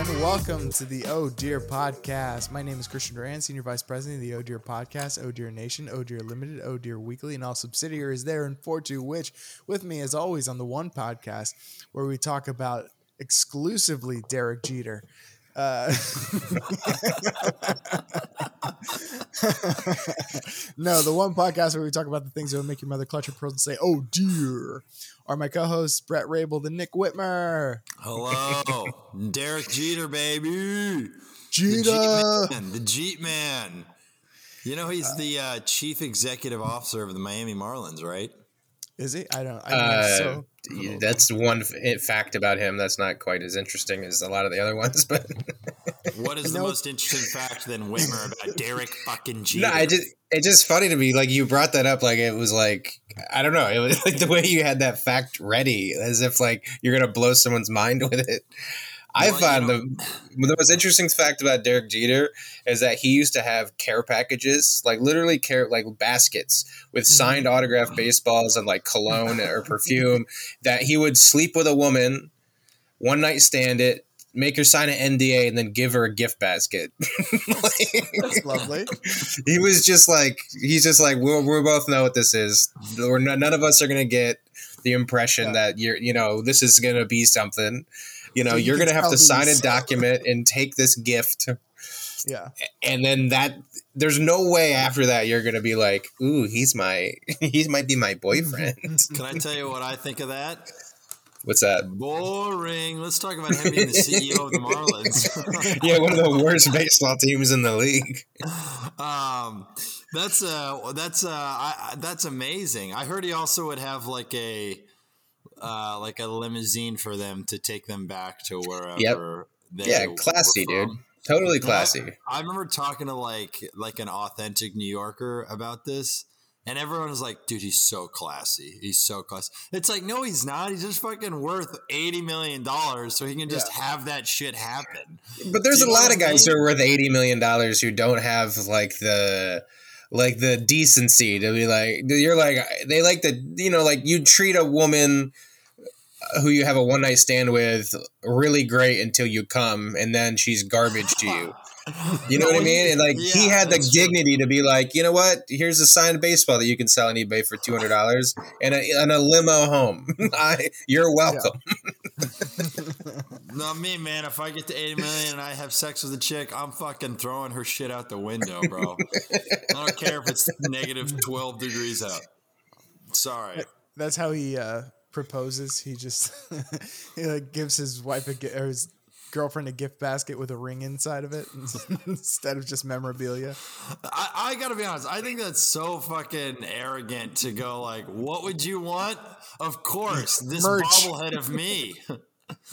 And welcome to the Oh Dear Podcast. My name is Christian Duran, Senior Vice President of the Oh Dear Podcast, Oh Dear Nation, Oh Dear Limited, Oh Dear Weekly, and all subsidiaries there in to which with me as always on the one podcast where we talk about exclusively Derek Jeter. Uh, no, the one podcast where we talk about the things that will make your mother clutch her pearls and say, "Oh dear." Are my co-hosts Brett Rabel, the Nick Whitmer. Hello, Derek Jeter, baby. Jeter, the Jeet man. The Jeet man. You know he's the uh, chief executive officer of the Miami Marlins, right? Is he? I don't. I uh, so. That's one eh, fact about him. That's not quite as interesting as a lot of the other ones. But what is the most interesting fact than Whitmer about Derek fucking Jeter? No, I just it's just funny to me. Like you brought that up, like it was like I don't know. It was like the way you had that fact ready, as if like you're gonna blow someone's mind with it. I well, found the the most interesting fact about Derek Jeter is that he used to have care packages, like literally care like baskets with mm-hmm. signed autographed baseballs and like cologne or perfume. That he would sleep with a woman, one night stand it, make her sign an NDA, and then give her a gift basket. like, That's lovely. He was just like he's just like we we both know what this is. We're none of us are gonna get the impression yeah. that you're you know this is gonna be something you know, so you are going to have to sign a document and take this gift. Yeah. And then that there's no way after that you're going to be like, "Ooh, he's my he might be my boyfriend." Can I tell you what I think of that? What's that? Boring. Let's talk about him being the CEO of the Marlins. yeah, one of the worst baseball teams in the league. Um, that's uh, that's uh, I, that's amazing. I heard he also would have like a uh, like a limousine for them to take them back to wherever. Yep. yeah, classy, dude. Totally classy. I, I, remember talking to like like an authentic New Yorker about this, and everyone was like, "Dude, he's so classy. He's so classy." It's like, no, he's not. He's just fucking worth eighty million dollars, so he can just yeah. have that shit happen. But there's a lot of guys who are worth eighty million dollars who don't have like the like the decency to be like you're like they like the you know like you treat a woman who you have a one night stand with really great until you come, and then she's garbage to you. You know what I mean? And like yeah, he had the dignity true. to be like, you know what? Here's a signed baseball that you can sell on eBay for two hundred dollars and a, and a limo home. I, you're welcome. Yeah. Not me, man. If I get to eighty million and I have sex with a chick, I'm fucking throwing her shit out the window, bro. I don't care if it's negative twelve degrees out. Sorry. That's how he uh, proposes, he just he like gives his wife a or his girlfriend a gift basket with a ring inside of it instead of just memorabilia. I, I, gotta be honest, I think that's so fucking arrogant to go like, "What would you want?" Of course, this Merch. bobblehead of me.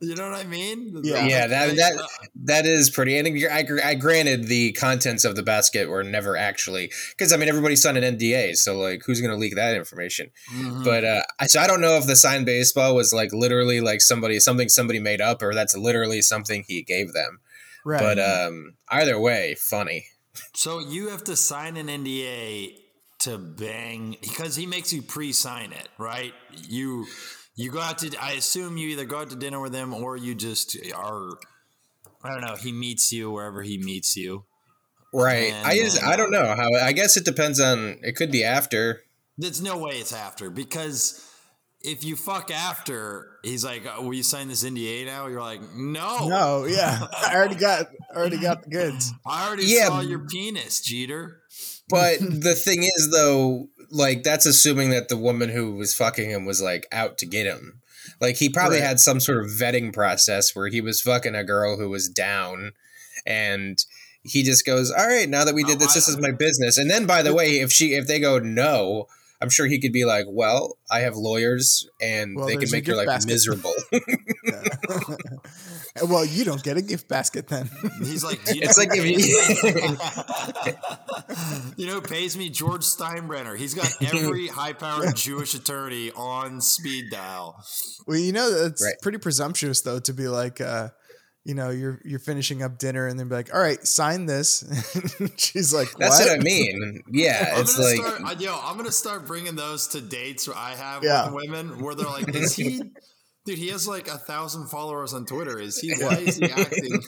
you know what I mean? Yeah, yeah. That that that is pretty. And I, I granted the contents of the basket were never actually because I mean everybody signed an NDA, so like who's going to leak that information? Mm-hmm. But uh, so I don't know if the signed baseball was like literally like somebody something somebody made up or that's literally something he gave them. Right. But um, either way, funny. So you have to sign an NDA to bang because he makes you pre-sign it, right? You you go out to i assume you either go out to dinner with him or you just are i don't know he meets you wherever he meets you right and, i just i don't know how i guess it depends on it could be after there's no way it's after because if you fuck after, he's like, oh, "Will you sign this NDA now?" You're like, "No, no, yeah, I already got, already got the goods. I already yeah. saw your penis, Jeter." But the thing is, though, like that's assuming that the woman who was fucking him was like out to get him. Like he probably right. had some sort of vetting process where he was fucking a girl who was down and he just goes, "All right, now that we did this, this is my business." And then by the way, if she if they go no, I'm sure he could be like, "Well, I have lawyers, and well, they can make your life basket. miserable." well, you don't get a gift basket then. He's like, it's like if you, you know, pays me George Steinbrenner. He's got every high-powered Jewish attorney on speed dial. Well, you know, it's right. pretty presumptuous though to be like. Uh, you know, you're you're finishing up dinner and then be like, "All right, sign this." She's like, what? "That's what I mean." Yeah, it's like, start, yo, I'm gonna start bringing those to dates where I have yeah. with women where they're like, is he Dude, he has like a thousand followers on Twitter. Is he? Why is he acting?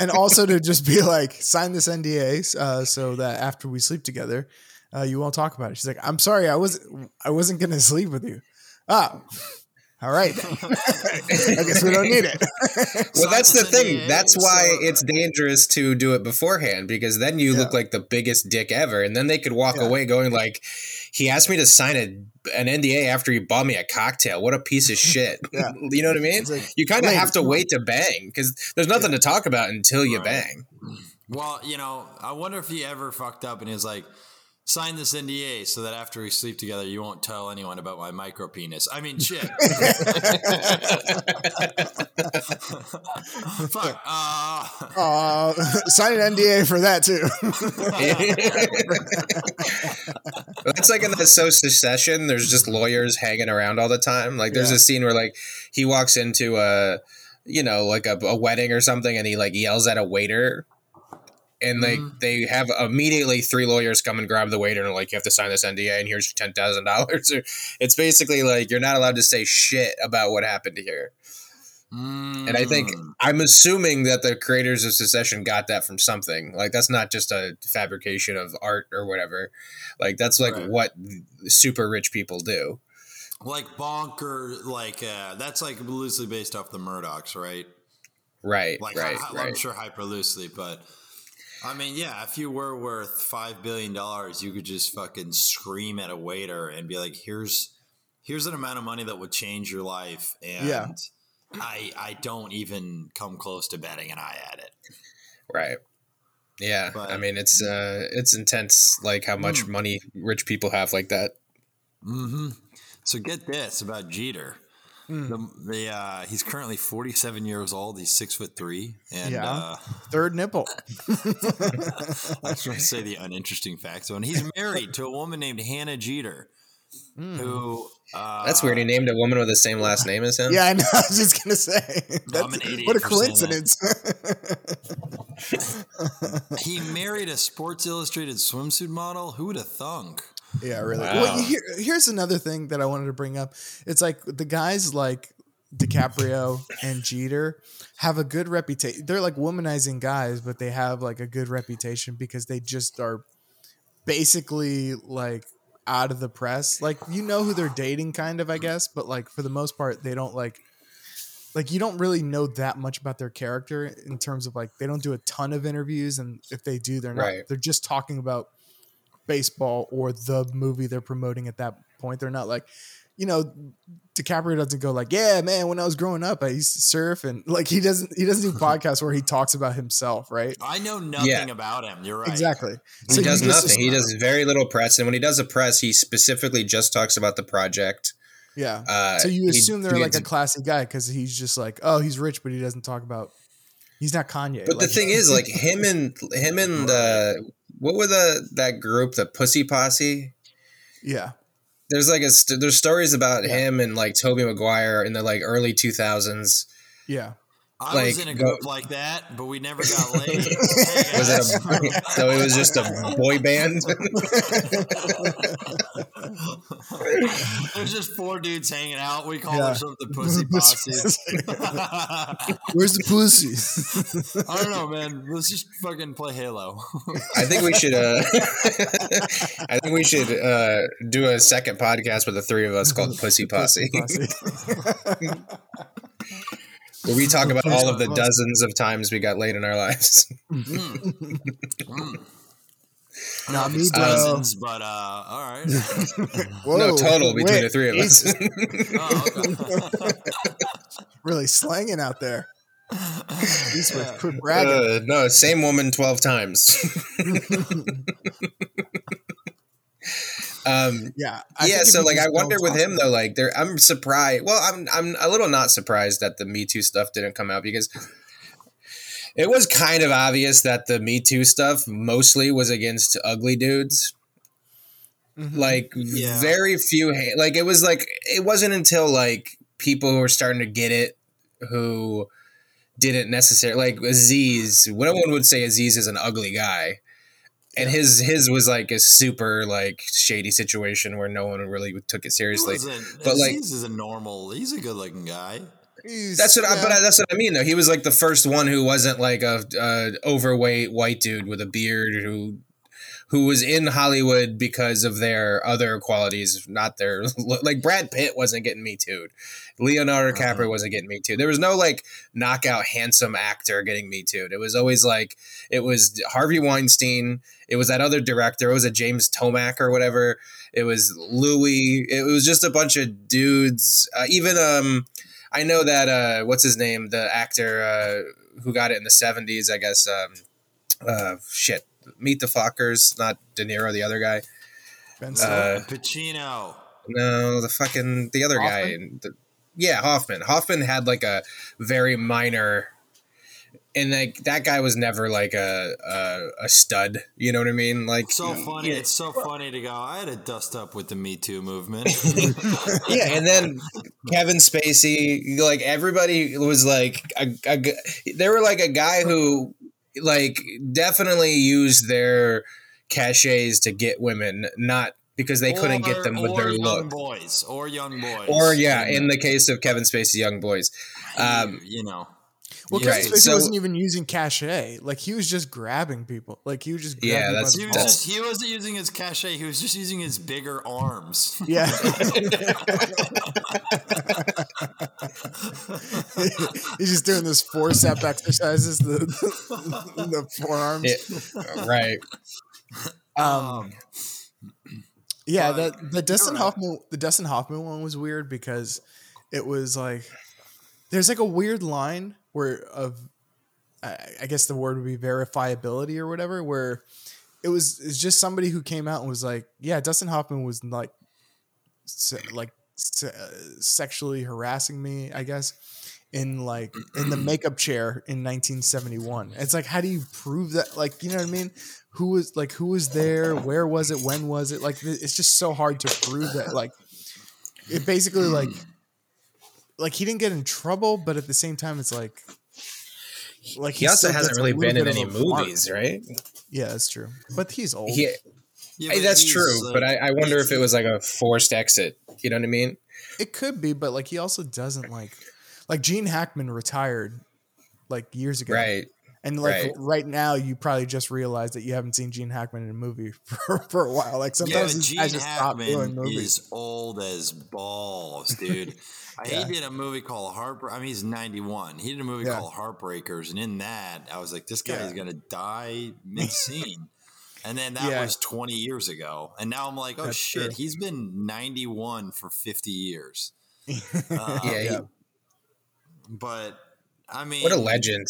and also to just be like, sign this NDA uh, so that after we sleep together, uh, you won't talk about it. She's like, I'm sorry, I was I wasn't gonna sleep with you. Oh, all right. I guess we don't need it. well, that's the thing. That's why it's dangerous to do it beforehand because then you yeah. look like the biggest dick ever, and then they could walk yeah. away going like, "He asked me to sign a, an NDA after he bought me a cocktail. What a piece of shit." yeah. You know what I mean? Like, you kind of have to wait to bang because there's nothing to talk about until you right. bang. Well, you know, I wonder if he ever fucked up and he's like sign this NDA so that after we sleep together, you won't tell anyone about my micro penis. I mean, shit. Fuck. Uh, uh, sign an NDA for that too. That's like in the So Succession. There's just lawyers hanging around all the time. Like there's yeah. a scene where like he walks into a, you know, like a, a wedding or something, and he like yells at a waiter and they mm-hmm. they have immediately three lawyers come and grab the waiter and like you have to sign this NDA and here's your ten thousand dollars. It's basically like you're not allowed to say shit about what happened here. Mm. And I think mm. I'm assuming that the creators of Succession got that from something. Like that's not just a fabrication of art or whatever. Like that's like right. what super rich people do. Like bonker, like uh, that's like loosely based off the Murdochs, right? Right, like right, I, right. I'm sure hyper loosely, but I mean, yeah, if you were worth five billion dollars, you could just fucking scream at a waiter and be like, "Here's, here's an amount of money that would change your life," and yeah. I, I don't even come close to betting an eye at it. Right. Yeah, but, I mean, it's uh, it's intense, like how much mm. money rich people have like that. Hmm. So get this about Jeter. Mm. The, the uh, he's currently 47 years old. He's six foot three, and yeah. uh, third nipple. I was going to say the uninteresting facts, So, and he's married to a woman named Hannah Jeter, mm. who. Uh, That's weird. He named a woman with the same last name as him. Yeah, I know. I was just gonna say. what a coincidence. he married a Sports Illustrated swimsuit model. Who would have thunk? Yeah, really. Wow. Well, here, here's another thing that I wanted to bring up. It's like the guys like DiCaprio and Jeter have a good reputation. They're like womanizing guys, but they have like a good reputation because they just are basically like out of the press. Like you know who they're dating kind of, I guess, but like for the most part they don't like like you don't really know that much about their character in terms of like they don't do a ton of interviews and if they do they're not right. they're just talking about baseball or the movie they're promoting at that point. They're not like, you know, DiCaprio doesn't go like, yeah, man, when I was growing up, I used to surf and like he doesn't he doesn't do podcasts where he talks about himself, right? I know nothing yeah. about him. You're right. Exactly. He so does nothing. he does very little press, and when he does a press, he specifically just talks about the project. Yeah. Uh, so you assume they're like a classy guy because he's just like, oh, he's rich, but he doesn't talk about. He's not Kanye. But like, the thing is, like him and him and uh, what were the that group, the Pussy Posse? Yeah. There's like a st- there's stories about yeah. him and like Tobey Maguire in the like early 2000s. Yeah. I like, was in a group go, like that, but we never got laid. was it a, so it was just a boy band? There's just four dudes hanging out. We call yeah. ourselves the Pussy Posse. Where's the pussy? I don't know, man. Let's just fucking play Halo. I think we should. Uh, I think we should uh, do a second podcast with the three of us called Pussy Posse. Pussy Posse where we talk about all of the dozens of times we got laid in our lives. mm. Mm. Not me, dozens, but uh, all right. Whoa, no total between wait, the three of us. oh, really slanging out there. These were quit bragging. Uh, no, same woman twelve times. Um, yeah, I yeah. So like, I wonder with him though, like, there, I'm surprised. Well, I'm I'm a little not surprised that the Me Too stuff didn't come out because it was kind of obvious that the Me Too stuff mostly was against ugly dudes. Mm-hmm. Like yeah. very few, like it was like it wasn't until like people who were starting to get it who didn't necessarily like Aziz. No one would say Aziz is an ugly guy and his his was like a super like shady situation where no one really took it seriously. But like, is a normal. He's a good looking guy. He's, that's what, yeah. I, but I, that's what I mean. Though he was like the first one who wasn't like a, a overweight white dude with a beard who who was in Hollywood because of their other qualities, not their like Brad Pitt wasn't getting me too. Leonardo uh-huh. DiCaprio wasn't getting me too. There was no like knockout handsome actor getting me too. It was always like it was Harvey Weinstein. It was that other director. It was a James Toback or whatever. It was Louis. It was just a bunch of dudes. Uh, even um, I know that uh, what's his name, the actor uh, who got it in the seventies. I guess um, uh, shit. Meet the Fockers, not De Niro, the other guy. Uh, Pacino. No, the fucking the other Hoffman? guy. The, yeah, Hoffman. Hoffman had like a very minor, and like that guy was never like a a, a stud. You know what I mean? Like so funny. Yeah. It's so funny to go. I had a dust up with the Me Too movement. yeah, and then Kevin Spacey. Like everybody was like a, a they were like a guy who like definitely used their cachets to get women, not because they or, couldn't get them with their look. boys or young boys, or yeah, in the case of Kevin Spacey, young boys. Um, you know, well, Kevin right. Spacey so, wasn't even using cachet. Like he was just grabbing people. Like he was just yeah. That's, he, was just, he wasn't using his cachet. He was just using his bigger arms. Yeah. He's just doing those forcep exercises. The the, the forearms. Yeah, right. Um. um yeah, the the Dustin Hoffman the Dustin Hoffman one was weird because it was like there's like a weird line where of I guess the word would be verifiability or whatever, where it was it's just somebody who came out and was like, yeah, Dustin Hoffman was like se- like se- uh, sexually harassing me, I guess, in like in the makeup chair in 1971. It's like, how do you prove that? Like, you know what I mean? Who was like, who was there? Where was it? When was it? Like, it's just so hard to prove that. Like, it basically like like he didn't get in trouble, but at the same time, it's like like he, he also hasn't really been in any movies, mark. right? Yeah, that's true. But he's old. He, yeah, but that's true. Like, but I, I uh, wonder if it was like a forced exit. You know what I mean? It could be, but like he also doesn't like like Gene Hackman retired like years ago, right? And like right. right, now, you probably just realized that you haven't seen Gene Hackman in a movie for, for a while. Like sometimes yeah, Gene Hackman is old as balls, dude. yeah. He did a movie called Heartbreak. I mean, he's 91. He did a movie yeah. called Heartbreakers. And in that, I was like, this guy yeah. is going to die mid scene. and then that was 20 years ago. And now I'm like, oh That's shit, true. he's been 91 for 50 years. Uh, yeah, um, But I mean, what a legend.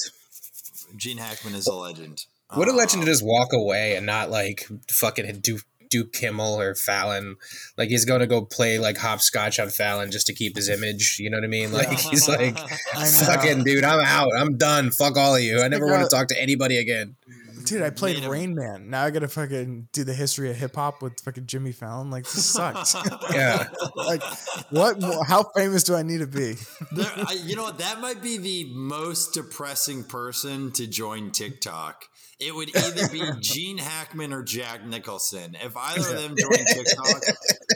Gene Hackman is a legend. What a legend to um, just walk away and not like fucking do Duke Kimmel or Fallon. Like he's going to go play like hopscotch on Fallon just to keep his image. You know what I mean? Like he's like, fucking dude, I'm out. I'm done. Fuck all of you. I never want to uh, talk to anybody again. Dude, I played Rain Man. Now I gotta fucking do the history of hip hop with fucking Jimmy Fallon. Like this sucks. yeah. like what? More, how famous do I need to be? there, I, you know what? That might be the most depressing person to join TikTok it would either be Gene Hackman or Jack Nicholson. If either of them joined TikTok,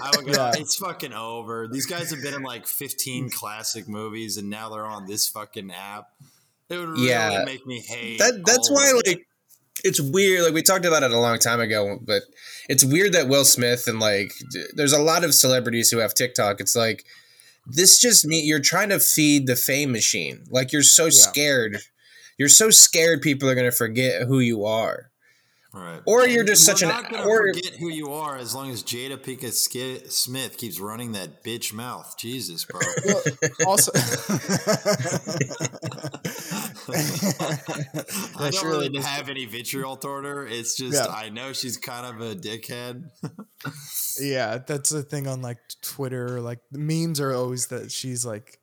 I would go, yeah. it's fucking over. These guys have been in like 15 classic movies and now they're on this fucking app. It would really yeah. make me hate. That, that's why, like, it's weird. Like, we talked about it a long time ago, but it's weird that Will Smith and, like, there's a lot of celebrities who have TikTok. It's like, this just me you're trying to feed the fame machine. Like, you're so yeah. scared you're so scared people are going to forget who you are. Right. Or you're just We're such not an. Or forget who you are as long as Jada Pinkett Smith keeps running that bitch mouth. Jesus, bro. Well, also, I don't really, really have any vitriol toward her. It's just yeah. I know she's kind of a dickhead. yeah, that's the thing on like Twitter. Like memes are always that she's like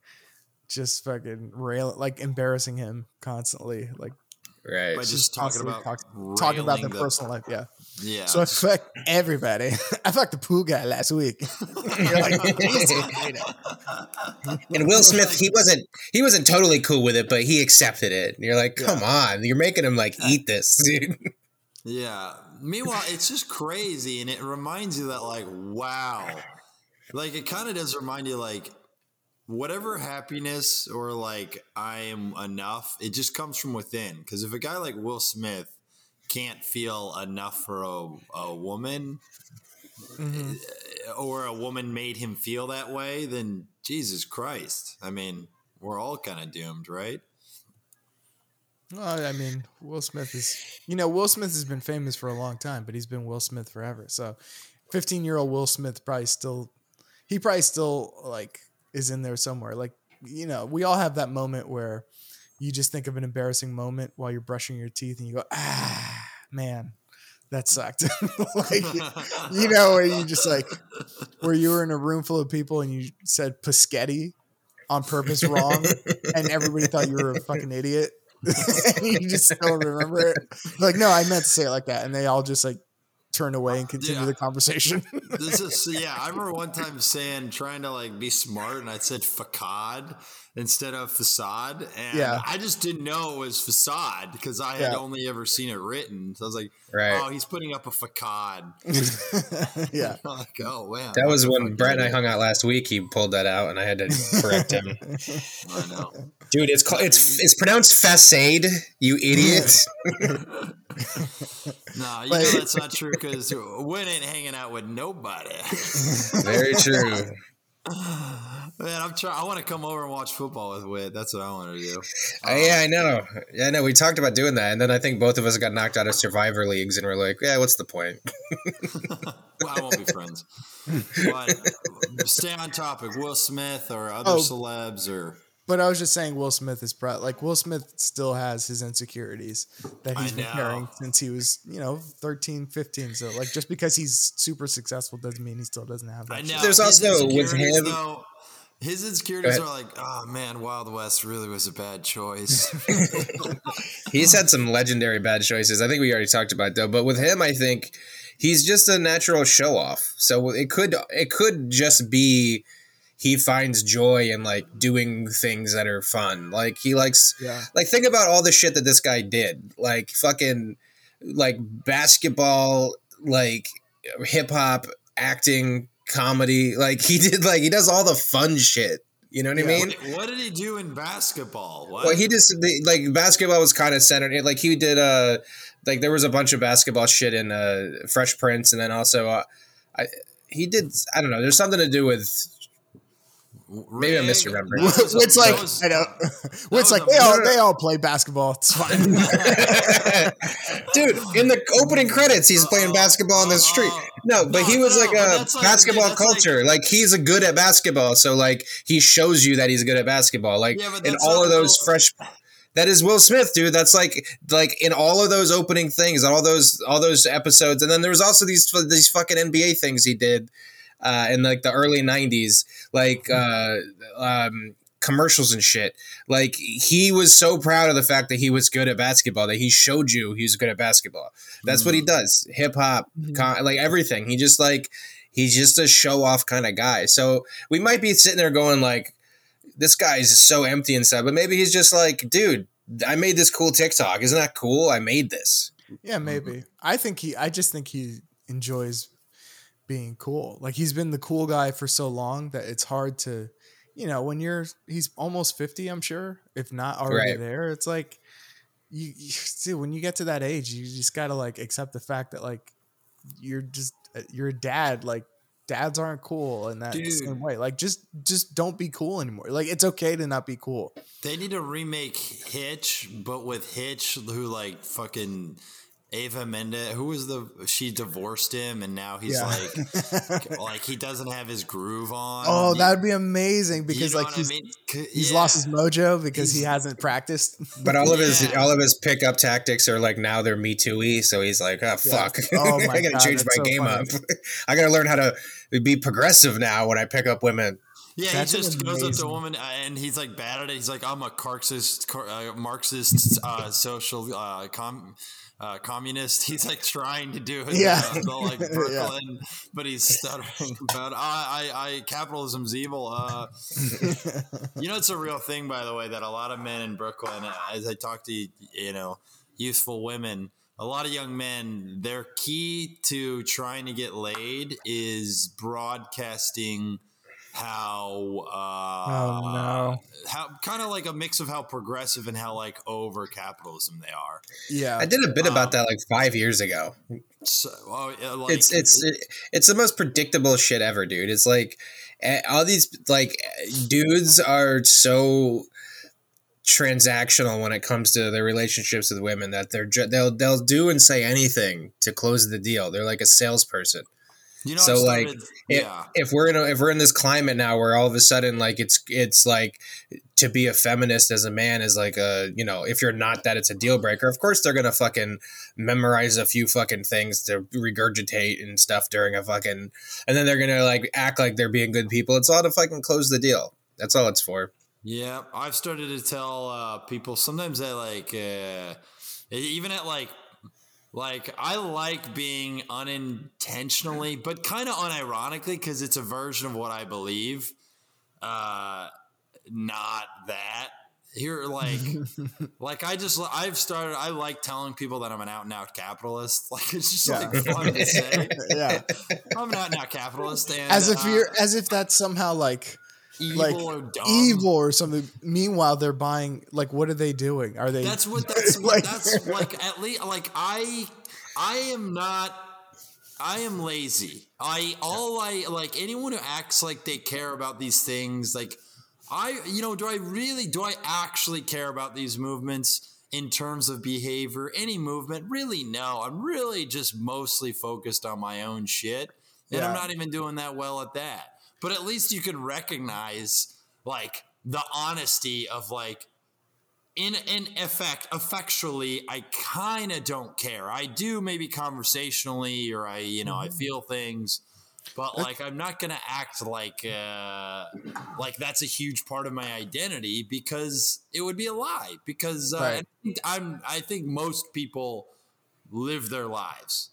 just fucking rail like embarrassing him constantly, like right. By just talking about talk, talking about their the, personal life, yeah. Yeah. So I fucked everybody. I fucked the poo guy last week. like, and Will Smith, he wasn't he wasn't totally cool with it, but he accepted it. And you're like, come yeah. on, you're making him like eat this, dude. Yeah. Meanwhile, it's just crazy, and it reminds you that, like, wow, like it kind of does remind you, like, whatever happiness or like I am enough, it just comes from within. Because if a guy like Will Smith can't feel enough for a, a woman, mm-hmm. or a woman made him feel that way, then Jesus Christ, I mean, we're all kind of doomed, right? Well, I mean, Will Smith is, you know, Will Smith has been famous for a long time, but he's been Will Smith forever. So, 15 year old Will Smith probably still, he probably still like is in there somewhere. Like, you know, we all have that moment where you just think of an embarrassing moment while you're brushing your teeth and you go, ah, man, that sucked. like, you know, where you just like, where you were in a room full of people and you said Paschetti on purpose wrong and everybody thought you were a fucking idiot you just still remember it. Like, no, I meant to say it like that, and they all just like turn away and continue yeah. the conversation. this is yeah. I remember one time saying trying to like be smart, and I said facade instead of facade, and yeah. I just didn't know it was facade because I had yeah. only ever seen it written. So I was like, right. "Oh, he's putting up a facade." yeah. like, oh man. That was when Brett and I hung out last week. He pulled that out, and I had to correct him. I know, dude. It's called it's it's pronounced facade. You idiot. no, you know that's not true because Win ain't hanging out with nobody. Very true. Man, I'm trying. I want to come over and watch football with Wit. That's what I want to do. Uh, yeah, I know. Yeah, I know. We talked about doing that, and then I think both of us got knocked out of Survivor leagues, and we're like, "Yeah, what's the point?" well, I won't be friends. But stay on topic. Will Smith or other oh, celebs or but I was just saying, Will Smith is proud. Like Will Smith still has his insecurities that he's been carrying since he was, you know, 13, 15. So like, just because he's super successful doesn't mean he still doesn't have that. I know. There's his also with him. Though, his insecurities are like, oh man, Wild West really was a bad choice. he's had some legendary bad choices. I think we already talked about though. But with him, I think he's just a natural show off. So it could it could just be he finds joy in like doing things that are fun. Like he likes yeah. like think about all the shit that this guy did. Like fucking like basketball, like hip hop, acting, comedy. Like he did like he does all the fun shit. You know what yeah, I mean? What did he do in basketball? What? Well, he just like basketball was kind of centered. Like he did uh like there was a bunch of basketball shit in uh Fresh Prince, and then also uh, I he did I don't know. There's something to do with Maybe I'm misremembering. It's like was, I know. It's like they all they all play basketball. It's fine, dude. In the opening credits, he's playing basketball in the street. No, but no, he was no, like a basketball like, culture. Like, like, he's a good at basketball, so like he shows you that he's good at basketball. Like yeah, in all of those fresh. That is Will Smith, dude. That's like like in all of those opening things, all those all those episodes, and then there was also these these fucking NBA things he did uh, in like the early '90s, like uh, um, commercials and shit. Like he was so proud of the fact that he was good at basketball that he showed you he was good at basketball. That's mm-hmm. what he mm-hmm. does. Hip hop, mm-hmm. con- like everything. He just like he's just a show off kind of guy. So we might be sitting there going like, this guy is so empty inside, but maybe he's just like, dude, I made this cool TikTok. Isn't that cool? I made this. Yeah, maybe. Mm-hmm. I think he. I just think he enjoys being cool. Like he's been the cool guy for so long that it's hard to, you know, when you're he's almost 50, I'm sure, if not already right. there, it's like you, you see when you get to that age, you just got to like accept the fact that like you're just uh, you're a dad like dads aren't cool in that Dude. same way. Like just just don't be cool anymore. Like it's okay to not be cool. They need to remake Hitch, but with Hitch who like fucking Eva Mendes, who was the she divorced him and now he's yeah. like like he doesn't have his groove on. Oh, that'd be amazing because you know like he's, I mean? he's yeah. lost his mojo because he's, he hasn't practiced. But all of yeah. his all of his pickup tactics are like now they're me too y, so he's like, oh fuck. Oh my I gotta God, change my so game funny. up. I gotta learn how to be progressive now when I pick up women. Yeah, That's he just goes up to a woman uh, and he's like bad at it. He's like, I'm a Marxist, uh, Marxist uh, social uh, com- uh, communist. He's like trying to do it. Yeah, uh, like Brooklyn, yeah. but he's stuttering about I, I, I, capitalism's evil. Uh, you know, it's a real thing, by the way, that a lot of men in Brooklyn, as I talk to you know youthful women, a lot of young men, their key to trying to get laid is broadcasting how uh Oh, no. how kind of like a mix of how progressive and how like over capitalism they are. Yeah. I did a bit about Um, that like five years ago. So oh, yeah, like, it's it's it's the most predictable shit ever, dude. It's like all these like dudes are so transactional when it comes to their relationships with women that they're they'll they'll do and say anything to close the deal. They're like a salesperson. You know so, I've like, If, yeah. if we're in a, if we're in this climate now where all of a sudden like it's it's like to be a feminist as a man is like a you know if you're not that it's a deal breaker. Of course they're gonna fucking memorize a few fucking things to regurgitate and stuff during a fucking and then they're gonna like act like they're being good people. It's all to fucking close the deal. That's all it's for. Yeah, I've started to tell uh, people sometimes I like uh, even at like like I like being unintentionally, but kind of unironically because it's a version of what I believe. Uh, not that here, like like I just I've started. I like telling people that I'm an out and out capitalist. Like it's just Yeah. like fun to say. yeah. I'm an out and out capitalist, and As if uh, you're as if that's somehow like evil like or dumb. evil or something. Meanwhile, they're buying like what are they doing? Are they That's what that's what Like- that's like at least like I I am not I am lazy. I all I like anyone who acts like they care about these things like I you know do I really do I actually care about these movements in terms of behavior any movement really no I'm really just mostly focused on my own shit and I'm not even doing that well at that but at least you can recognize like the honesty of like in in effect effectually i kind of don't care i do maybe conversationally or i you know i Mm-hmm. feel things but like i'm not gonna act like uh like that's a huge part of my identity because it would be a lie because uh, Right. I think i'm i think most people live their lives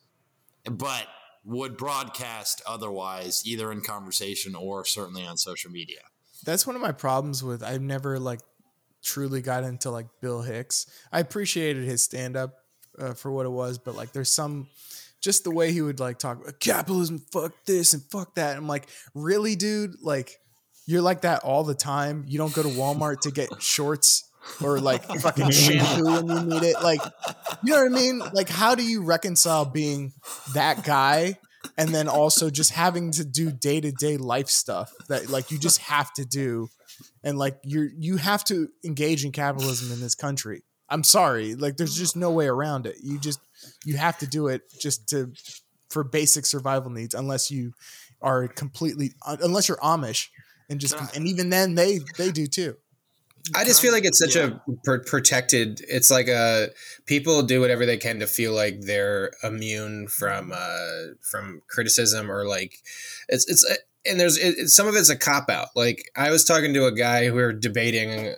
but would broadcast otherwise either in conversation or certainly on social media that's one of my problems with I've never like truly got into like Bill Hicks. I appreciated his stand up uh, for what it was, but like there's some just the way he would like talk about capitalism, fuck this and fuck that. I'm like, really, dude? Like you're like that all the time. You don't go to Walmart to get shorts or like fucking shampoo when you need it. Like, you know what I mean? Like, how do you reconcile being that guy and then also just having to do day to day life stuff that like you just have to do, and like you're you have to engage in capitalism in this country. I'm sorry, like there's just no way around it. You just you have to do it just to for basic survival needs, unless you are completely unless you're Amish and just and even then they they do too. I just feel like it's such yeah. a pr- protected. It's like a people do whatever they can to feel like they're immune from uh, from criticism or like it's it's and there's it, some of it's a cop out. Like I was talking to a guy who we were debating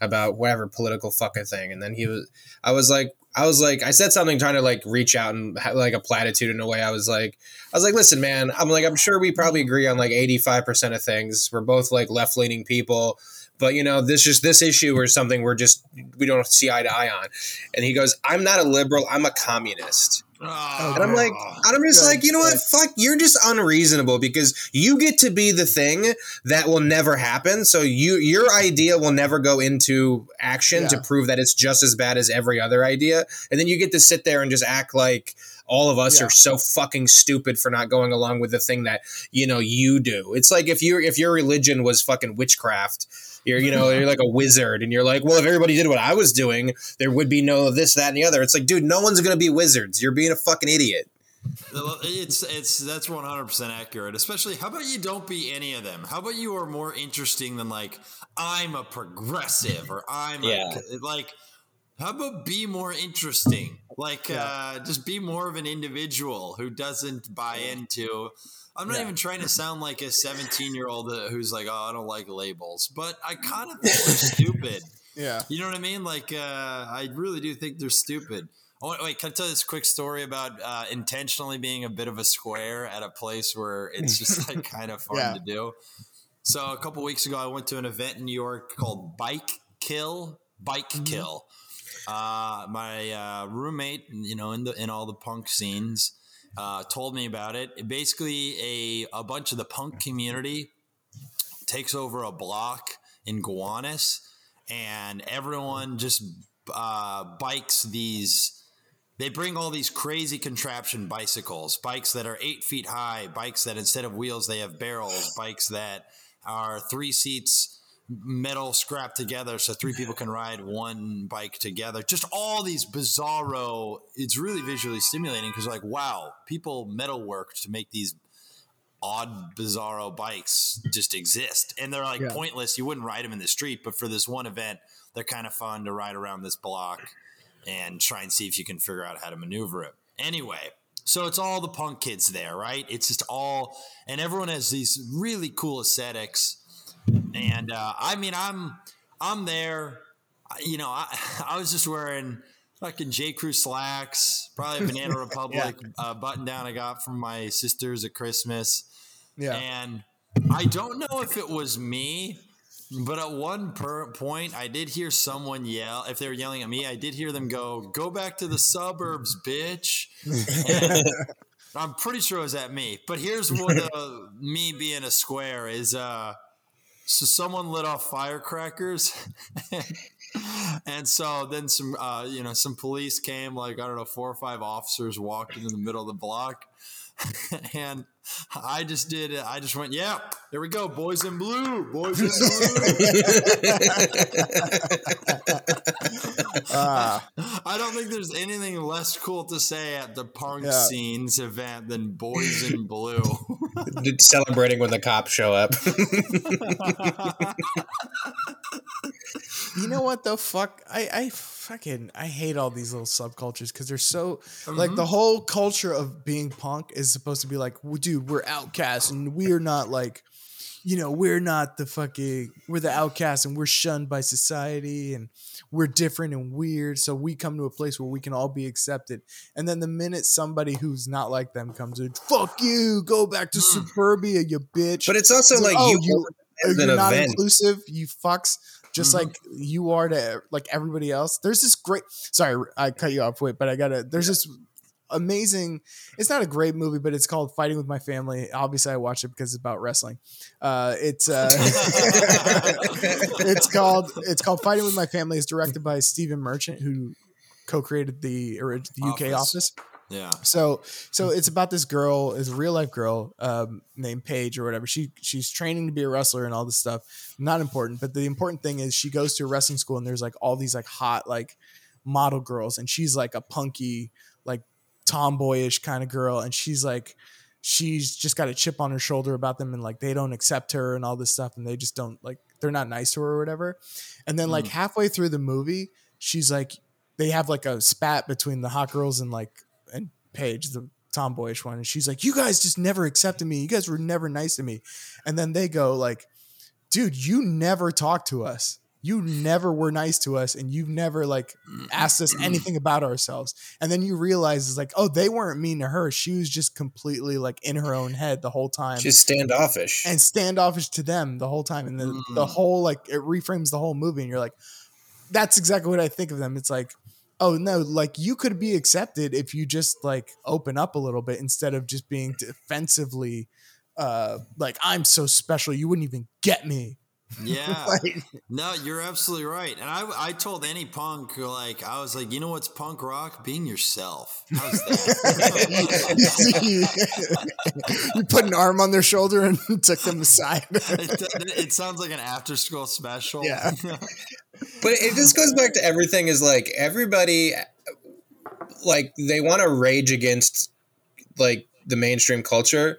about whatever political fucking thing, and then he was I was like I was like I said something trying to like reach out and have like a platitude in a way. I was like I was like listen man, I'm like I'm sure we probably agree on like 85 percent of things. We're both like left leaning people but you know this just this issue or something we're just we don't see eye to eye on. And he goes i'm not a liberal i'm a communist. Oh, and i'm like and i'm just Good, like you know what? fuck you're just unreasonable because you get to be the thing that will never happen. So you your idea will never go into action to prove that it's just as bad as every other idea. And then you get to sit there and just act like all of us Yeah. are so fucking stupid for not going along with the thing that you know you do. It's like if you if your religion was fucking witchcraft you're, you know, you're like a wizard, and you're like, well, if everybody did what I was doing, there would be no this, that, and the other. It's like, dude, no one's gonna be wizards. You're being a fucking idiot. It's it's that's one hundred percent accurate. Especially, how about you don't be any of them? How about you are more interesting than like I'm a progressive or I'm Yeah. a, like. How about be more interesting? Like, Yeah. uh, just be more of an individual who doesn't buy into. I'm not Yeah. even trying to sound like a 17 year old who's like, oh, I don't like labels, but I kind of think they're stupid. Yeah. You know what I mean? Like, uh, I really do think they're stupid. Oh, wait, wait, can I tell this quick story about uh, intentionally being a bit of a square at a place where it's just like kind of fun Yeah. to do? So a couple weeks ago, I went to an event in New York called Bike Kill. Bike Mm-hmm. Kill. uh, my uh, roommate, you know, in the in all the punk scenes, uh, told me about it. Basically, a a bunch of the punk community takes over a block in Gowanus, and everyone just uh, bikes these. They bring all these crazy contraption bicycles, bikes that are eight feet high, bikes that instead of wheels they have barrels, bikes that are three seats metal scrapped together so three people can ride one bike together. Just all these bizarro. It's really visually stimulating because like, wow, people metal worked to make these odd bizarro bikes just exist, and they're like Yeah. pointless. You wouldn't ride them in the street, but for this one event, they're kind of fun to ride around this block and try and see if you can figure out how to maneuver it. Anyway. So it's all the punk kids there, right? It's just all, and everyone has these really cool aesthetics and uh, I mean, I'm I'm there. You know, I, I was just wearing fucking J Crew slacks, probably a Banana Republic uh, button down I got from my sisters at Christmas, Yeah. and I don't know if it was me. But at one per point, I did hear someone yell. If they were yelling at me, I did hear them go, "Go back to the suburbs, bitch." And I'm pretty sure it was at me. But here's what uh, me being a square is. Uh, so someone lit off firecrackers, and so then some, uh, you know, some police came. Like I don't know, four or five officers walked into the middle of the block, and I just did. it. I just went, "Yeah, there we go, boys in blue, boys in blue." Ah, I don't think there's anything less cool to say at the punk Yeah. scenes event than boys in blue. Celebrating when the cops show up. you know what the fuck? I I fucking I hate all these little subcultures because they're so like the whole culture of being punk is supposed to be like, well, dude, we're outcasts and we're not like, you know, we're not the fucking we're the outcasts and we're shunned by society and we're different and weird. So we come to a place where we can all be accepted. And then the minute somebody who's not like them comes in, fuck you, go back to suburbia, you bitch. but it's also It's like oh, you, you- as you're not event. inclusive, you fucks, just Mhm. like you are to like everybody else. There's this great. Sorry, I cut you off. Wait, but I gotta. There's this amazing. It's not a great movie, but it's called Fighting with My Family. Obviously, I watched it because it's about wrestling. Uh, it's uh, it's called it's called Fighting with My Family. It's directed by Stephen Merchant, who co-created the, the UK Office. office. yeah. So so it's about this girl, is a real life girl um, named Paige or whatever. She she's training to be a wrestler and all this stuff. Not important, but the important thing is she goes to a wrestling school and there's like all these like hot like model girls and she's like a punky like tomboyish kind of girl and she's like she's just got a chip on her shoulder about them and like they don't accept her and all this stuff and they just don't like they're not nice to her or whatever. And then like mm. halfway through the movie, she's like they have like a spat between the hot girls and like and Paige, the tomboyish one, and she's like, "You guys just never accepted me. You guys were never nice to me." And then they go like, "Dude, you never talked to us. You never were nice to us, and you've never like asked us anything about ourselves." And then you realize it's like, "Oh, they weren't mean to her. She was just completely like in her own head the whole time." She's standoffish. and standoffish to them the whole time. And the, the whole like it reframes the whole movie, and you're like, that's exactly what I think of them. It's like, oh no, like you could be accepted if you just like open up a little bit instead of just being defensively uh like I'm so special, you wouldn't even get me. Yeah. Like, No, you're absolutely right. And I, I told any punk, like, I was like, you know what's punk rock? Being yourself. How's that? you put an arm on their shoulder and took them aside. it, it sounds like an after school special. Yeah. But it just goes back to everything is like everybody like they want to rage against like the mainstream culture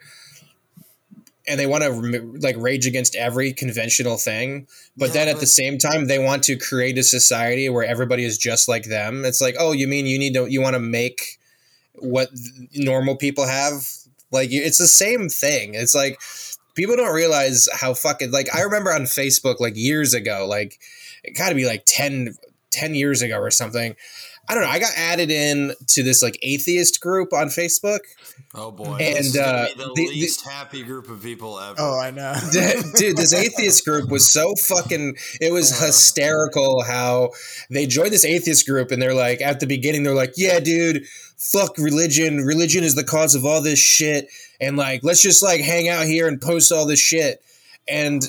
and they want to like rage against every conventional thing but Yeah, then at the uh-huh. same time they want to create a society where everybody is just like them it's like oh you mean you need to you want to make what normal people have like it's the same thing it's like people don't realize how fucking like i remember on facebook like years ago like it got to be like 10, 10 years ago or something I don't know. I got added in to this like atheist group on Facebook. Oh boy! And, this is uh, be the, the- the- least happy group of people ever. Oh, I know. Dude, this atheist group was so fucking. It was Uh. hysterical how they joined this atheist group and they're like, at the beginning, they're like, yeah, dude, fuck religion. Religion is the cause of all this shit. And like, let's just like hang out here and post all this shit. And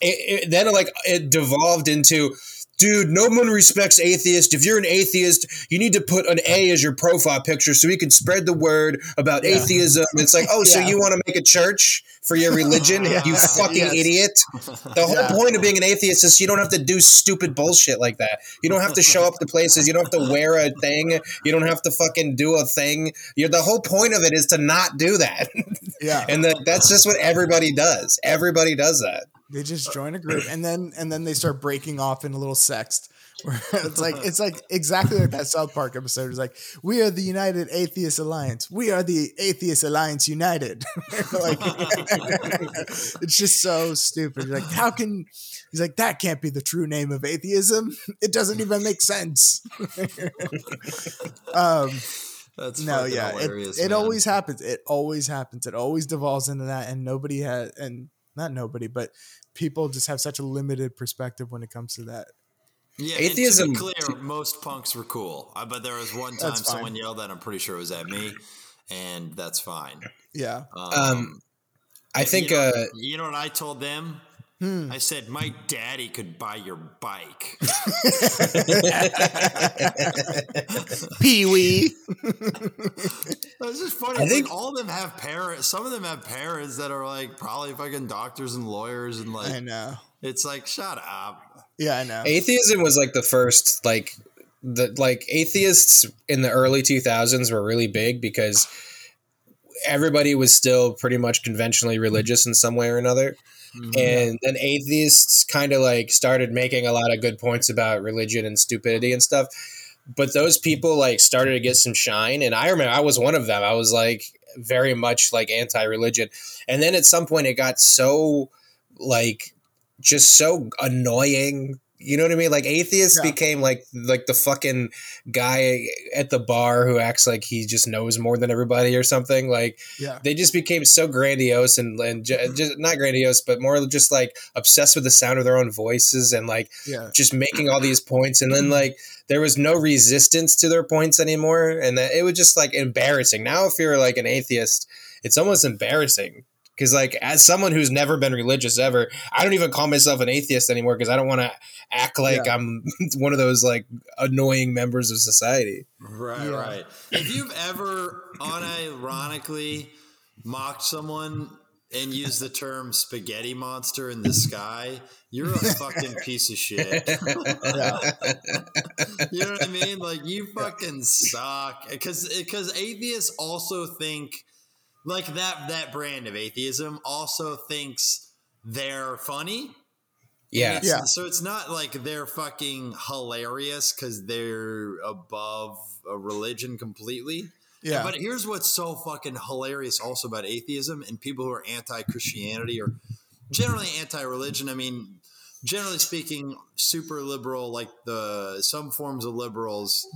it, it, then like it devolved into dude no one respects atheists if you're an atheist you need to put an a as your profile picture so we can spread the word about Yeah. atheism. It's like oh so Yeah. you want to make a church for your religion? Yeah. you fucking Yes. idiot. The whole point of being an atheist is you don't have to do stupid bullshit like that. You don't have to show up to places. You don't have to wear a thing. You don't have to fucking do a thing. You the whole point of it is to not do that. Yeah. and that that's just what everybody does. Everybody does that They just join a group and then and then they start breaking off in a little sext. Where it's like it's like exactly like that South Park episode. It's like we are the United Atheist Alliance. We are the Atheist Alliance United. like it's just so stupid. Like how can he's like that can't be the true name of atheism. It doesn't even make sense. um That's no, yeah, it, it always happens. It always happens. It always devolves into that, and nobody has, and not nobody, but people just have such a limited perspective when it comes to that. Yeah, Atheism- And clear, most punks were cool. But there was one time someone yelled at. I'm pretty sure it was at me, and that's fine. Yeah, Um, Um, I you think know, uh, you know what I told them. Hmm. I said my daddy could buy your bike. Pee Wee. It's just funny. I It's think- like all of them have parents. Some of them have parents that are like probably fucking doctors and lawyers, and like. I know. it's like shut up. Yeah, I know. atheism was like the first like the like atheists in the early 2000s were really big because everybody was still pretty much conventionally religious in some way or another Mm-hmm. and then atheists kind of like started making a lot of good points about religion and stupidity and stuff. But those people like started to get some shine and i remember i was one of them. I was like very much like anti-religion. And then at some point it got so like just so annoying you know what i mean like atheists Yeah. became like like the fucking guy at the bar who acts like he just knows more than everybody or something like Yeah, they just became so grandiose and, and ju- mm-hmm. just not grandiose, but more just like obsessed with the sound of their own voices and like yeah, just making all these points. And then mm-hmm. like there was no resistance to their points anymore. And that it was just like embarrassing. Now, if you're like an atheist, it's almost embarrassing. Because like as someone who's never been religious ever, I don't even call myself an atheist anymore because I don't want to act like Yeah. I'm one of those like annoying members of society. Right, Yeah. right. If you've ever unironically mocked someone and used the term spaghetti monster in the sky, you're a fucking piece of shit. yeah, You know what I mean? Like you fucking suck. Because because atheists also think like that that brand of atheism also thinks they're funny. Yeah. It's- Yeah. So it's not like they're fucking hilarious because they're above a religion completely. yeah. But here's what's so fucking hilarious also about atheism and people who are anti Christianity or generally anti religion. I mean, generally speaking, super liberal, like the some forms of liberals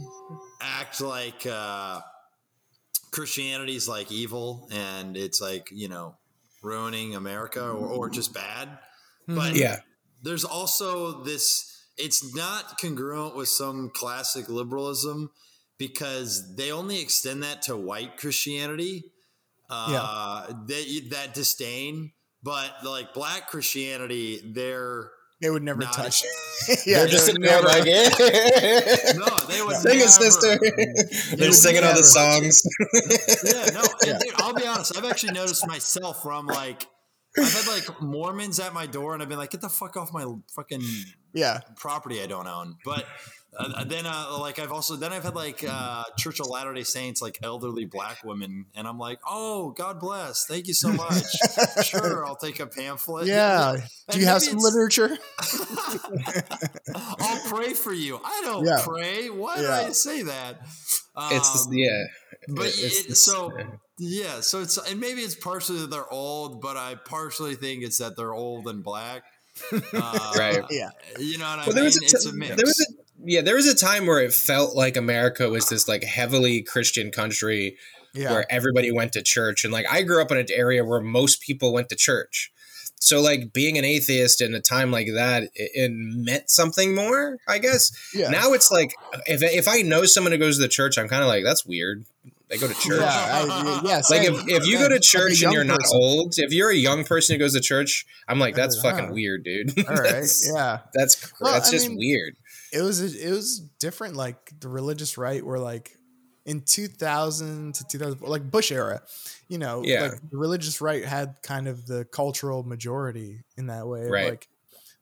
act like uh, Christianity's like evil and it's like, you know, ruining America or, or just bad. But Yeah. there's also this it's not congruent with some classic liberalism because they only extend that to white christianity uh that, that disdain but like black christianity they're they would never Nah, touch. yeah, They're just they sitting would there like, yeah. no they would Sing it, sister. They're singing all the songs. yeah no and dude i'll be honest i've actually noticed myself where i'm like i've had like mormons at my door and i've been like get the fuck off my fucking yeah, property I don't own. But uh, then, uh, like, I've also then I've had like uh, Church of Latter Day Saints, like elderly black women, and I'm like, oh, God bless, thank you so much. sure, I'll take a pamphlet. yeah. And Do you have some literature? I'll pray for you. I don't Yeah. pray. Why Yeah. did I say that? Um, It's yeah. but it's it, so yeah, so it's and maybe it's partially that they're old, but I partially think it's that they're old and black. Uh, Right. Yeah. You know what I Well, there mean? was a it's t- a mix. there was a yeah, there was a time where it felt like America was this like heavily Christian country Yeah. where everybody went to church and like I grew up in an area where most people went to church. So like being an atheist in a time like that it, it meant something more, I guess. yeah. Now it's like if if I know someone who goes to the church, I'm kind of like that's weird. They go to church. Yeah, I, yeah, Like if, if you go to church and you're not person. old, if you're a young person who goes to church, I'm like that's fucking weird, dude. all right, that's, yeah, that's Well, that's I just mean, weird. It was it was different. Like the religious right, were like in 2000 to 2000, like Bush era, you know, Yeah. like the religious right had kind of the cultural majority in that way. Right. Like,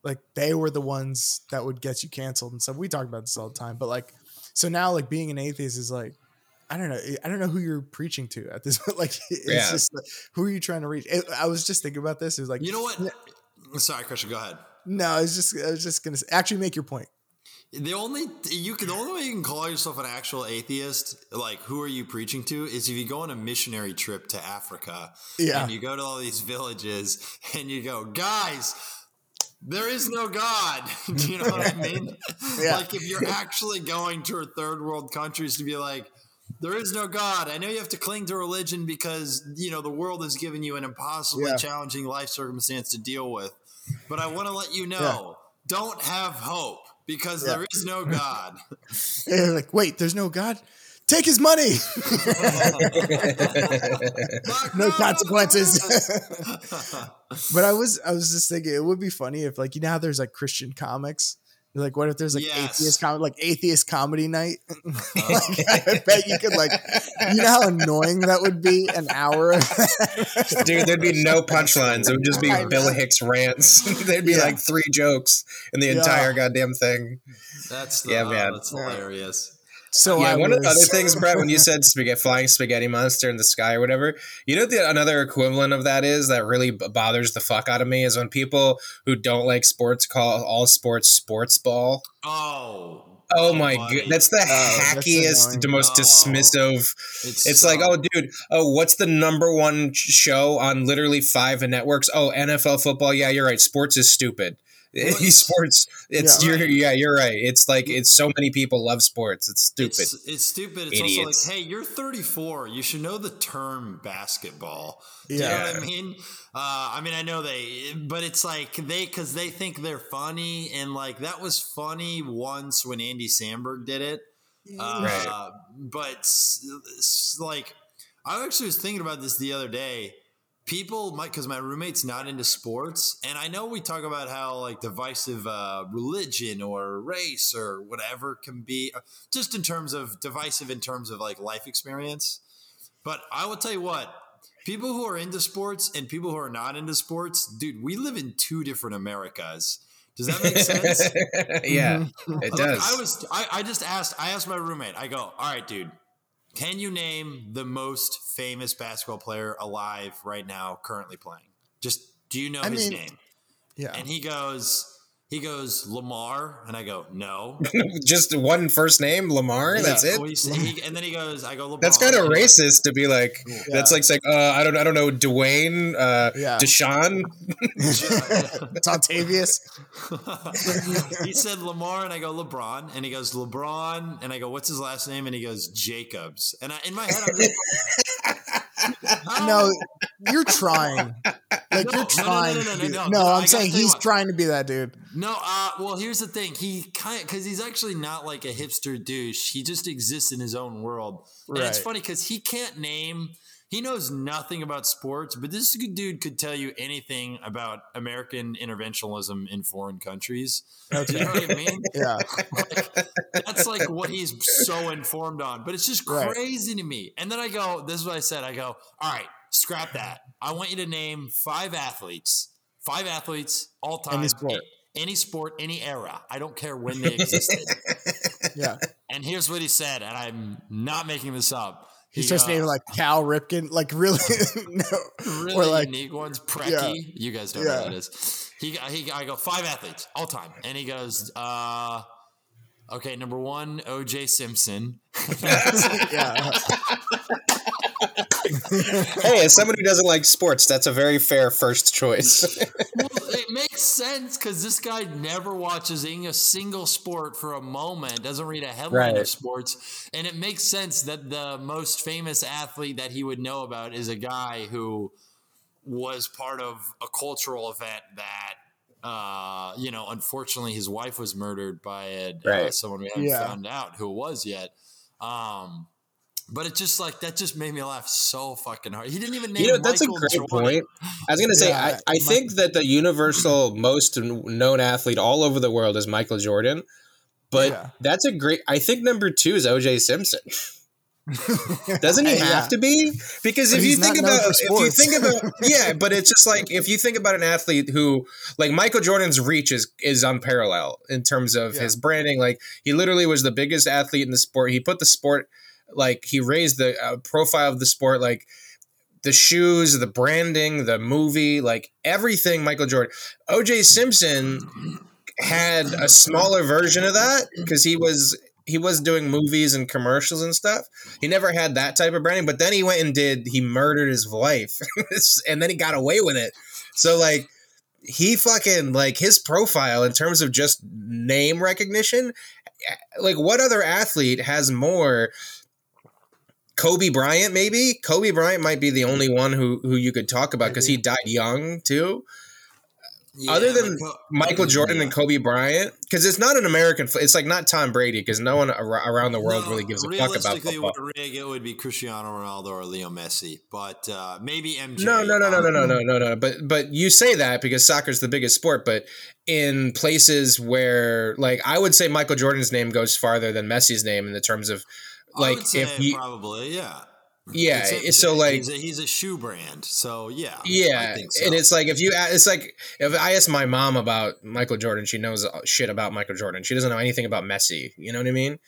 like they were the ones that would get you canceled and stuff. We talk about this all the time, but like, so now like being an atheist is like. I don't know. I don't know who you're preaching to at this point. Like, it's Yeah. just like, who are you trying to reach? It, I was just thinking about this. It was like, You know what? Sorry, Christian. Go ahead. no, I was just, I was just gonna actually make your point. The only you can the only way you can call yourself an actual atheist, like who are you preaching to, is if you go on a missionary trip to Africa Yeah. and you go to all these villages and you go, guys, there is no God. Do you know what I mean? Yeah. Like if you're actually going to third world countries to be like, there is no God. I know you have to cling to religion because you know the world has given you an impossibly Yeah. challenging life circumstance to deal with. But I want to let you know, don't have hope because Yeah. there is no God. They're like, wait, there's no God. Take his money. no consequences. but I was, I was just thinking, it would be funny if, like, you know how there's like Christian comics. Like, what if there's like Yes. atheist com- like atheist comedy night? like, I bet you could like, you know how annoying that would be an hour. Dude, there'd be no punchlines. It would just be Bill Hicks rants. There'd be Yeah. like three jokes in the Yeah. entire goddamn thing. That's the, Yeah, oh, man. That's hilarious. So yeah, I one of the other things, Brett, when you said spaghetti, flying spaghetti monster in the sky or whatever, you know the another equivalent of that is that really bothers the fuck out of me is when people who don't like sports call all sports sports ball. Oh. Oh my god, that's the Oh, hackiest, annoying. the most Oh. dismissive. It's, It's so- like, oh, dude, oh, what's the number one show on literally five networks? Oh, NFL football. Yeah, you're right. Sports is stupid. Well, sports. It's Yeah. you're Right. yeah, you're right. It's like it's so many people love sports. It's stupid. It's, it's stupid. It's Idiots. also like, hey, you're 34. You should know the term basketball. Do you know Yeah. what I mean? Uh, I mean, I know they, but it's like they, because they think they're funny. And like that was funny once when Andy Samberg did it. Uh, Right. But s- s- like, I actually was thinking about this the other day. People might, because my roommate's not into sports, and I know we talk about how like divisive uh, religion or race or whatever can be, uh, just in terms of divisive in terms of like life experience. But I will tell you what, people who are into sports and people who are not into sports, dude, we live in two different Americas. Does that make sense? yeah, it Look, does. I was I, I just asked I asked my roommate, I go, all right, dude, can you name the most famous basketball player alive right now currently playing? Just do you know I his mean- name? yeah. And he goes, he goes, Lamar, and I go, no. Just one first name, Lamar. That's it. Well, he's- he- and then he goes, I go, LeBron. That's kind of And he goes, racist to be like. That's like saying, uh, I don't, I don't know, Dwayne, uh, Yeah. Deshaun. It's Octavius. he said Lamar, and I go LeBron, and he goes LeBron, and I go, what's his last name? And he goes Jacobs, and I, in my head, I'm just, how- No, you're trying. Like No, you're trying. no, no, no, no, no, no, I I'm saying he's trying to be that dude. No, uh, well, here's the thing. He kind because he's actually not like a hipster douche. He just exists in his own world, and it's funny because he can't name. He knows nothing about sports, but this dude could tell you anything about American interventionism in foreign countries. Do you know what I mean? Yeah. Like, that's like what he's so informed on. But it's just Right. crazy to me. And then I go, this is what I said. I go, all right, scrap that. I want you to name five athletes, five athletes all time, Any sport. any sport, any era. I don't care when they existed. Yeah. and here's what he said, and I'm not making this up. He's He just goes, naming like Cal Ripken, like really, no, really or like unique ones. Preki, Yeah. you guys don't know Yeah. what that is. He, he, I go five athletes all time, and he goes, uh, okay, number one, O.J. Simpson. yeah, hey, as someone who doesn't like sports, that's a very fair first choice. well, it makes sense because this guy never watches a single sport for a moment, doesn't read a headline right. of sports, and it makes sense that the most famous athlete that he would know about is a guy who was part of a cultural event that uh, you know, unfortunately, his wife was murdered by a, uh, right. uh, someone we haven't yeah. found out who it was yet. Um, but it just like that just made me laugh so fucking hard. He didn't even name. You know, that's Michael a great Jordan. point. I was gonna say, yeah, I, I think that the universal most known athlete all over the world is Michael Jordan, but yeah. that's a great. I think number two is O.J. Simpson. Doesn't he have to be? Because if you think about if you think about yeah, but it's just like if you think about an athlete who like Michael Jordan's reach is is unparalleled in terms of yeah. his branding. Like he literally was the biggest athlete in the sport. He put the sport like he raised the uh, profile of the sport like the shoes, the branding, the movie, like everything Michael Jordan. OJ Simpson had a smaller version of that because he was he was doing movies and commercials and stuff. He never had that type of branding, but then he went and did he murdered his wife, and then he got away with it. So like he fucking like his profile in terms of just name recognition. Like what other athlete has more? Kobe Bryant, maybe Kobe Bryant might be the only one who who you could talk about because he died young too. Yeah, Other than like, Michael Jordan yeah. and Kobe Bryant, because it's not an American. It's like not Tom Brady, because no one around the world no, really gives a fuck about football. It would be Cristiano Ronaldo or Leo Messi, but uh, maybe MJ. No, no, no, no, no, no, no, no, no. But but you say that because soccer's the biggest sport, but in places where, like, I would say Michael Jordan's name goes farther than Messi's name in the terms of, like, if you probably yeah yeah, it's so like he's a, he's a, shoe brand, so yeah, yeah, so. and it's like if you, it's like if I ask my mom about Michael Jordan, she knows shit about Michael Jordan. She doesn't know anything about Messi. You know what I mean?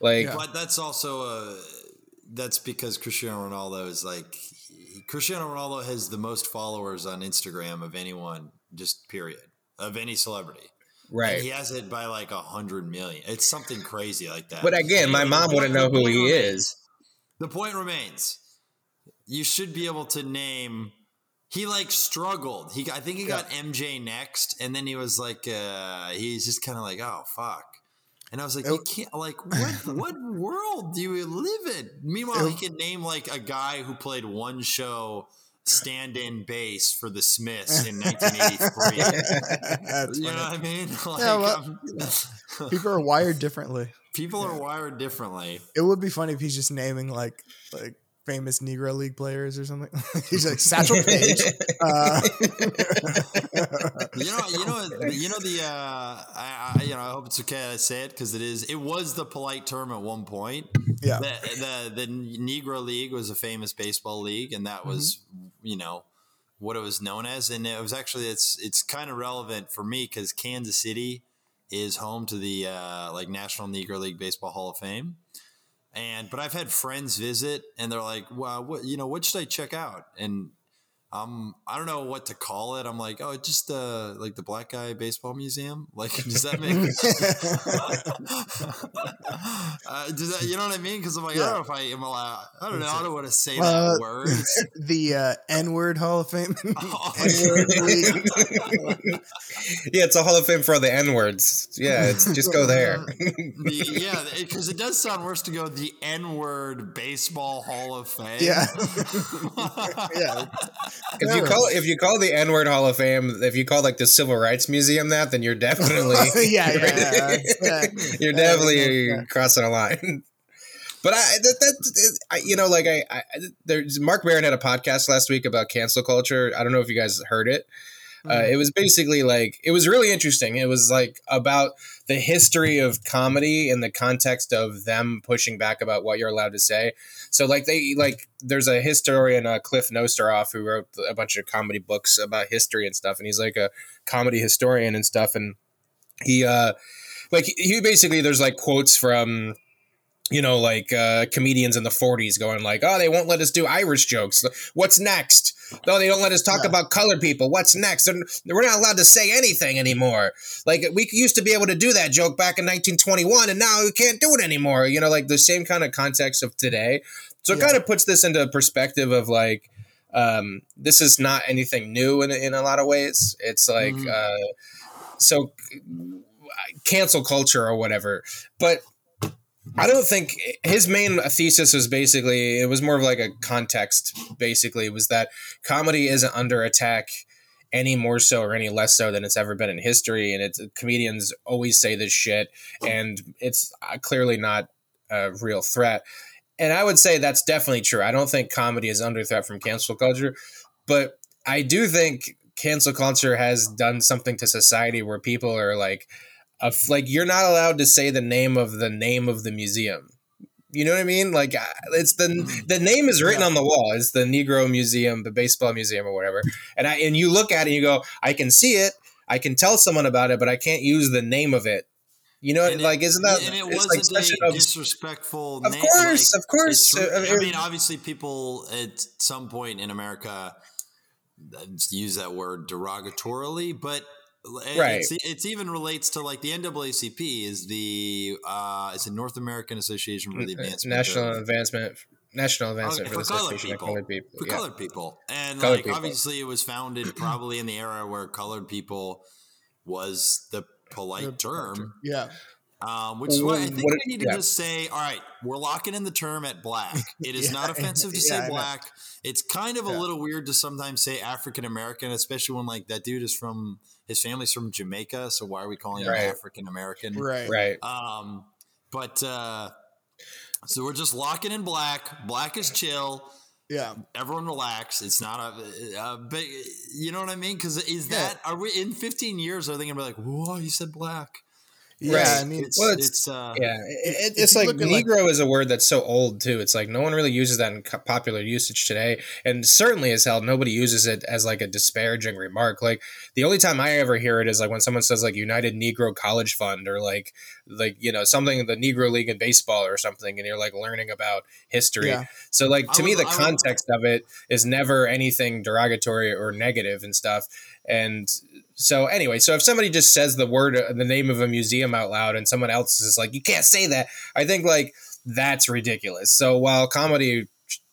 Like, but that's also a that's because Cristiano Ronaldo is like Cristiano Ronaldo has the most followers on Instagram of anyone, just period, of any celebrity. Right. And he has it by like a hundred million. It's something crazy like that. But again, my mom wouldn't know who he is. The point remains. You should be able to name. He like struggled. He I think he got. MJ next, and then he was like, uh, he's just kind of like, oh fuck. And I was like, it, you can't like what what world do you live in? Meanwhile, it, he can name like a guy who played one show stand-in bass for the Smiths in 1983. you know what I mean? Like, yeah, well, people are wired differently. People are wired differently. It would be funny if he's just naming like like famous Negro League players or something. he's like Satchel Paige. Uh, you know, you know, you know the. Uh, I, I, you know, I hope it's okay I say it because it is. It was the polite term at one point. Yeah. The, the the Negro League was a famous baseball league, and that was mm-hmm. you know what it was known as, and it was actually it's it's kind of relevant for me because Kansas City is home to the uh, like National Negro League Baseball Hall of Fame. And but I've had friends visit and they're like, "Well, what you know, what should I check out?" And um, I don't know what to call it. I'm like, oh, just uh, like the Black Guy Baseball Museum. Like, does that make? uh, does that you know what I mean? Because I'm like, yeah. I don't know if I am allowed. I don't know. I don't want to say uh, that word. the uh, N word Hall of Fame. Oh, yeah, it's a Hall of Fame for the N words. Yeah, it's just go there. the, yeah, because it, it does sound worse to go the N word Baseball Hall of Fame. Yeah, yeah if you call if you call the N word Hall of Fame, if you call like the Civil Rights Museum that, then you're definitely yeah, yeah, yeah. you're definitely yeah, crossing a line. But I that, that I, you know like I, I there's Marc Maron had a podcast last week about cancel culture. I don't know if you guys heard it. Uh, it was basically like it was really interesting. It was like about the history of comedy in the context of them pushing back about what you're allowed to say. So like they like there's a historian uh, Kliph Nesteroff who wrote a bunch of comedy books about history and stuff, and he's like a comedy historian and stuff, and he uh like he basically there's like quotes from you know, like uh, comedians in the 40s going like, "Oh, they won't let us do Irish jokes. What's next? No, they don't let us talk yeah. about colored people. What's next? We're not allowed to say anything anymore. Like we used to be able to do that joke back in 1921, and now we can't do it anymore. You know, like the same kind of context of today. So it yeah. kind of puts this into perspective of like, um, this is not anything new in in a lot of ways. It's like, mm. uh, so cancel culture or whatever, but I don't think his main thesis was basically it was more of like a context. Basically, was that comedy isn't under attack any more so or any less so than it's ever been in history, and it's comedians always say this shit, and it's uh, clearly not a real threat. And I would say that's definitely true. I don't think comedy is under threat from cancel culture, but I do think cancel culture has done something to society where people are like like you're not allowed to say the name of the name of the museum. You know what I mean? Like it's the the name is written yeah. on the wall. It's the Negro Museum, the baseball museum, or whatever. And I and you look at it and you go, I can see it. I can tell someone about it, but I can't use the name of it. You know, and like isn't that? And it wasn't like a of, disrespectful. Of name. course, like, of course. I mean, obviously, people at some point in America uh, use that word derogatorily, but right. It's, it's, even relates to like the NAACP is the uh, it's a North American Association for the Advancement National of, Advancement National Advancement for, for colored people, colored people, for yeah. colored people, and colored like people. obviously it was founded probably in the era where colored people was the polite term, yeah. Um, which is why I think what, we need to yeah. just say, all right, we're locking in the term at black. It is yeah. not offensive to say black. It's kind of a little weird to sometimes say African American, especially when like that dude is from his family's from Jamaica, so why are we calling right. him African American? Right. Right. Um, but uh, so we're just locking in black. Black is chill. Yeah. Everyone relax. It's not a, a big, you know what I mean? Because is yeah. that, are we in 15 years, are they going to be like, whoa, you said black? Yeah, right. I mean, it's, well, it's, it's uh, yeah, it, it's like Negro like, is a word that's so old too. It's like no one really uses that in popular usage today, and certainly as hell nobody uses it as like a disparaging remark. Like the only time I ever hear it is like when someone says like United Negro College Fund or like like you know something the Negro League in baseball or something, and you're like learning about history. Yeah. So like to me, the context of it is never anything derogatory or negative and stuff. And so anyway, so if somebody just says the word, uh, the name of a museum out loud, and someone else is like, "You can't say that," I think like that's ridiculous. So while comedy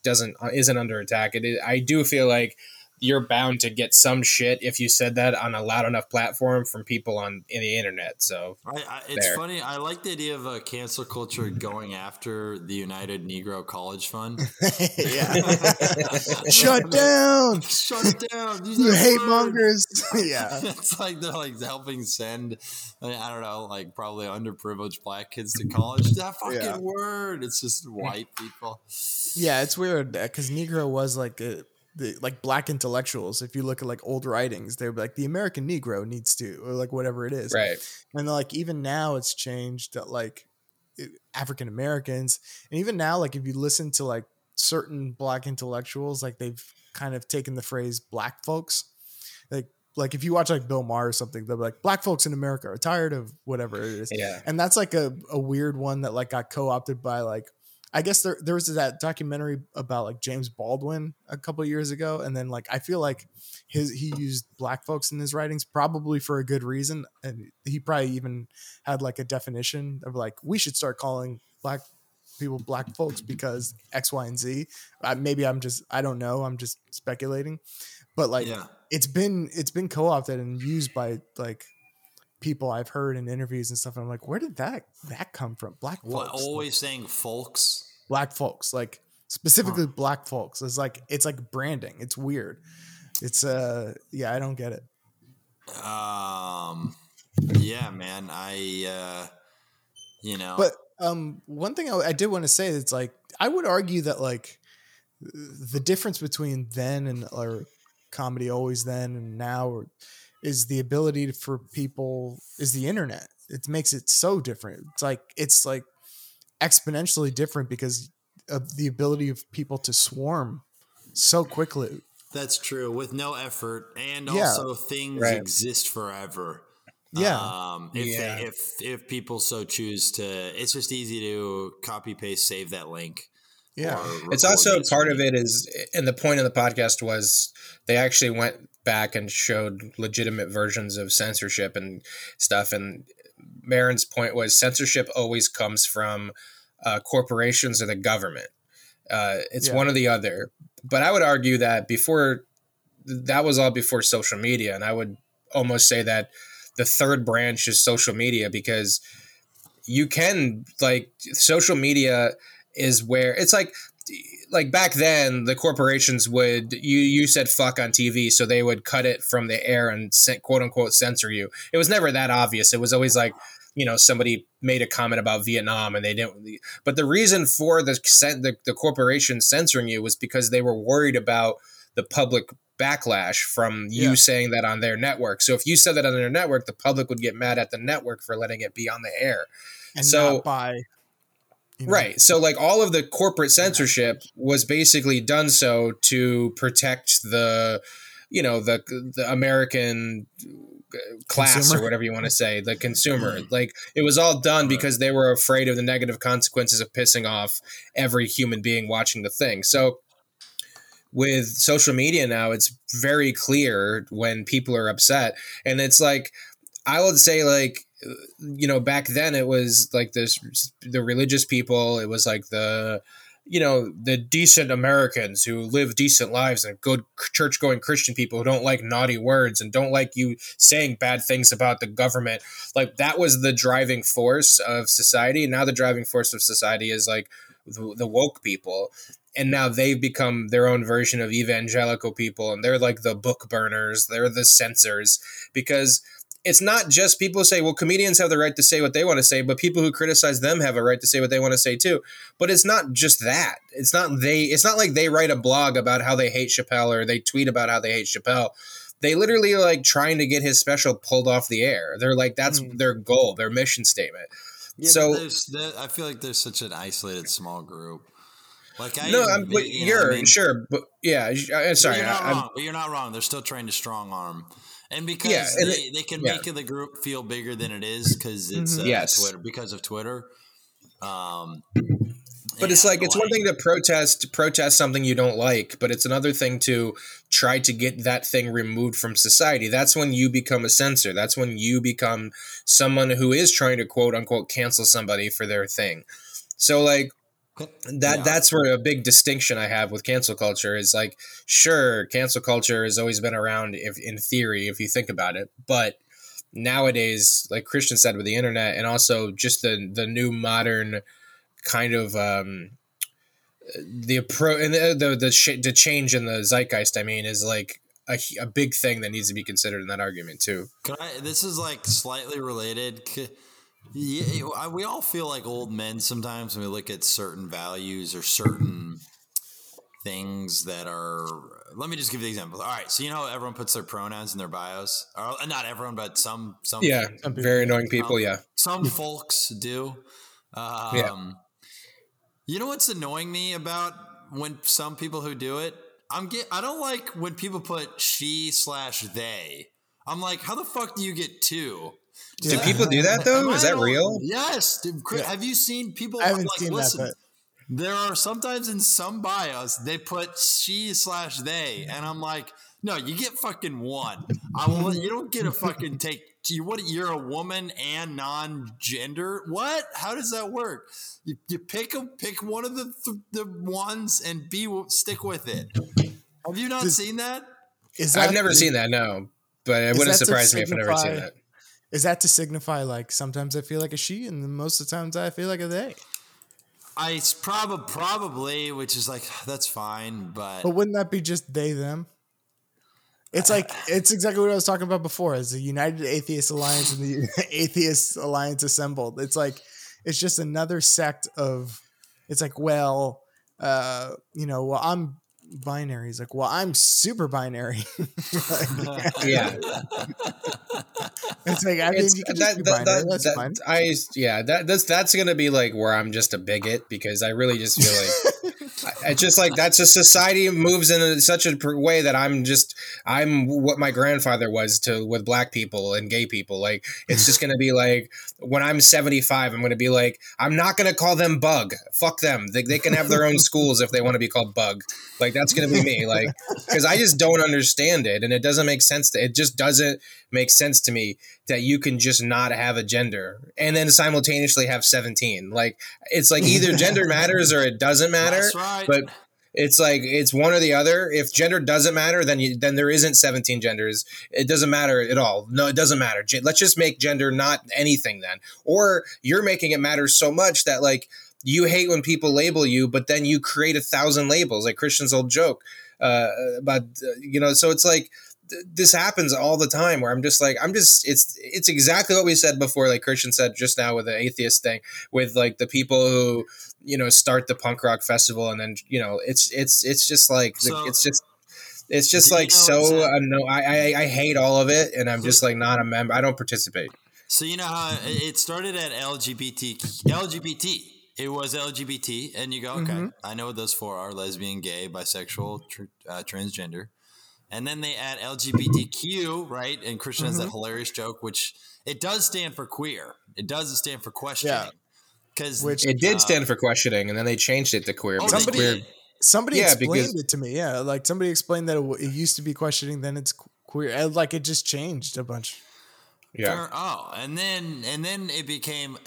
doesn't uh, isn't under attack, it I do feel like you're bound to get some shit if you said that on a loud enough platform from people on in the internet. So I, I, it's there. funny. I like the idea of a cancel culture going after the United Negro College Fund. shut down, shut down. You hate mongers. yeah, it's like they're like helping send. I don't know, like probably underprivileged black kids to college. That fucking yeah. word. It's just white people. Yeah, it's weird uh, because Negro was like a the like black intellectuals if you look at like old writings they're like the american negro needs to or like whatever it is. Right. And like even now it's changed that like african americans and even now like if you listen to like certain black intellectuals like they've kind of taken the phrase black folks. Like like if you watch like bill maher or something they'll be like black folks in america are tired of whatever it is. Yeah. And that's like a, a weird one that like got co-opted by like I guess there there was that documentary about like James Baldwin a couple years ago, and then like I feel like his he used black folks in his writings probably for a good reason, and he probably even had like a definition of like we should start calling black people black folks because X, Y, and Z. Uh, maybe I'm just I don't know. I'm just speculating, but like yeah. it's been it's been co opted and used by like people I've heard in interviews and stuff. And I'm like, where did that that come from? Black folks. Always saying folks. Black folks, like specifically huh. black folks. It's like it's like branding. It's weird. It's uh yeah, I don't get it. Um yeah, man. I uh you know But um one thing I, I did want to say it's like I would argue that like the difference between then and or comedy always then and now or is the ability for people is the internet. It makes it so different. It's like it's like exponentially different because of the ability of people to swarm so quickly. That's true with no effort and yeah. also things right. exist forever. Yeah. Um, if, Yeah. They, if if people so choose to, it's just easy to copy paste, save that link. Yeah. It's also part of it is, and the point of the podcast was they actually went back and showed legitimate versions of censorship and stuff. And Maron's point was censorship always comes from uh, corporations or the government. Uh, it's Yeah. one or the other. But I would argue that before that was all before social media, and I would almost say that the third branch is social media because you can like social media is where it's like like back then the corporations would you you said fuck on TV so they would cut it from the air and quote unquote censor you. It was never that obvious. It was always like you know somebody made a comment about Vietnam and they didn't but the reason for the the, the corporation censoring you was because they were worried about the public backlash from you Yeah. saying that on their network. So if you said that on their network the public would get mad at the network for letting it be on the air. And so- not by you know, Right. So like all of the corporate censorship was basically done so to protect the you know the the American uh, class Consumer. or whatever you want to say, the consumer. Like it was all done because they were afraid of the negative consequences of pissing off every human being watching the thing. So with social media now it's very clear when people are upset and it's like I would say like you know back then it was like this the religious people it was like the you know the decent americans who live decent lives and good church going christian people who don't like naughty words and don't like you saying bad things about the government. Like that was the driving force of society. And now the driving force of society is like the, the woke people. And now they've become their own version of evangelical people and they're like the book burners. They're the censors because it's not just people say, well, comedians have the right to say what they want to say, but people who criticize them have a right to say what they want to say too. But it's not just that. It's not they. It's not like they write a blog about how they hate Chappelle or they tweet about how they hate Chappelle. They literally are like trying to get his special pulled off the air. They're like that's Mm. their goal, their mission statement. Yeah, So- there, I feel like there's such an isolated small group. Like I no, I'm, but you you're I mean? sure, but yeah, I- I'm sorry. But you're I, wrong. But you're not wrong. They're still trying to strong arm, and because Yeah, and they, they can yeah. make the group feel bigger than it is because it's uh. Yes. Twitter because of Twitter. Um, But it's like it's one thing to protest protest something you don't like, but it's another thing to try to get that thing removed from society. That's when you become a censor. That's when you become someone who is trying to quote unquote cancel somebody for their thing. So like that Yeah. that's where a big distinction I have with cancel culture is like sure cancel culture has always been around if in theory if you think about it but nowadays like Christian said with the internet and also just the the new modern kind of um the approach and the the the, sh- the change in the zeitgeist I mean is like a, a big thing that needs to be considered in that argument too. Can I, this is like slightly related. Yeah, I- we all feel like old men sometimes when we look at certain values or certain things that are. Let me just give you the example. All right, so you know how everyone puts their pronouns in their bios, or not everyone, but some some Yeah, Some very annoying people. Um, Yeah, some folks do. Um, Yeah. You know what's annoying me about when some people who do it? I'm get. I don't like when people put she slash they. I'm like, how the fuck do you get two? Do Yeah. people do that though? Am Is I that real? Yes. Dude, Chris, Yeah. Have you seen people? I haven't like, seen listen, that, There are sometimes in some bios they put she slash they, and I'm like, no, you get fucking one. I will. You don't get a fucking take. You what? You're a woman and non-gender. What? How does that work? You, you pick a pick one of the th- the ones and be stick with it. Have you not Does- seen that? that I've never seen that. No, but it wouldn't surprise me if I never seen that. Is that to signify like sometimes I feel like a she and most of the times I feel like a they? I it's prob- probably, which is like that's fine, but But wouldn't that be just they them? It's like it's exactly what I was talking about before. As the United Atheist Alliance and the Atheist Alliance assembled, it's like it's just another sect of. It's like well, uh, you know, well I'm binary. He's like, well I'm super binary. Like, Yeah, it's like I mean It's- you can that- just that- that- That's that- fine. I yeah, that that's that's gonna be like where I'm just a bigot because I really just feel like it's just like that's a society moves in such a way that I'm just I'm what my grandfather was to with black people and gay people. Like it's just gonna be like when I'm 75, I'm gonna be like I'm not gonna call them bug. Fuck them. They, they can have their own schools if they want to be called bug. Like that's gonna be me. Like because I just don't understand it and it doesn't make sense. To, it just doesn't make sense to me that you can just not have a gender and then simultaneously have 17. Like it's like either gender matters or it doesn't matter. right. But it's like it's one or the other. If gender doesn't matter, then you, then there isn't 17 genders. It doesn't matter at all. No, it doesn't matter. Let's just make gender not anything then. Or you're making it matter so much that like you hate when people label you, but then you create a thousand labels, like Christian's old joke uh, about uh, you know. So it's like this happens all the time where I'm just like I'm just it's it's exactly what we said before like Christian said just now with the atheist thing with like the people who you know start the punk rock festival and then you know it's it's it's just like So- it's just it's just Do you like know so it's a- no I, I I hate all of it and I'm just like not a member I don't participate So you know how it it started at LGBT LGBT. It was LGBT, and you go, okay, Mm-hmm. I know what those four are: lesbian, gay, bisexual, tr- uh, transgender. And then they add LGBTQ, right? And Christian has that Mm-hmm. hilarious joke, which it does stand for queer. It doesn't stand for questioning. Yeah. Because Which- it did uh, stand for questioning and then they changed it to queer oh, Somebody- queer. Somebody Yeah, explained because- it to me. Yeah, like somebody explained that it, it used to be questioning, then it's queer. and, Like it just changed a bunch. yeah Fair- Oh, and then and then it became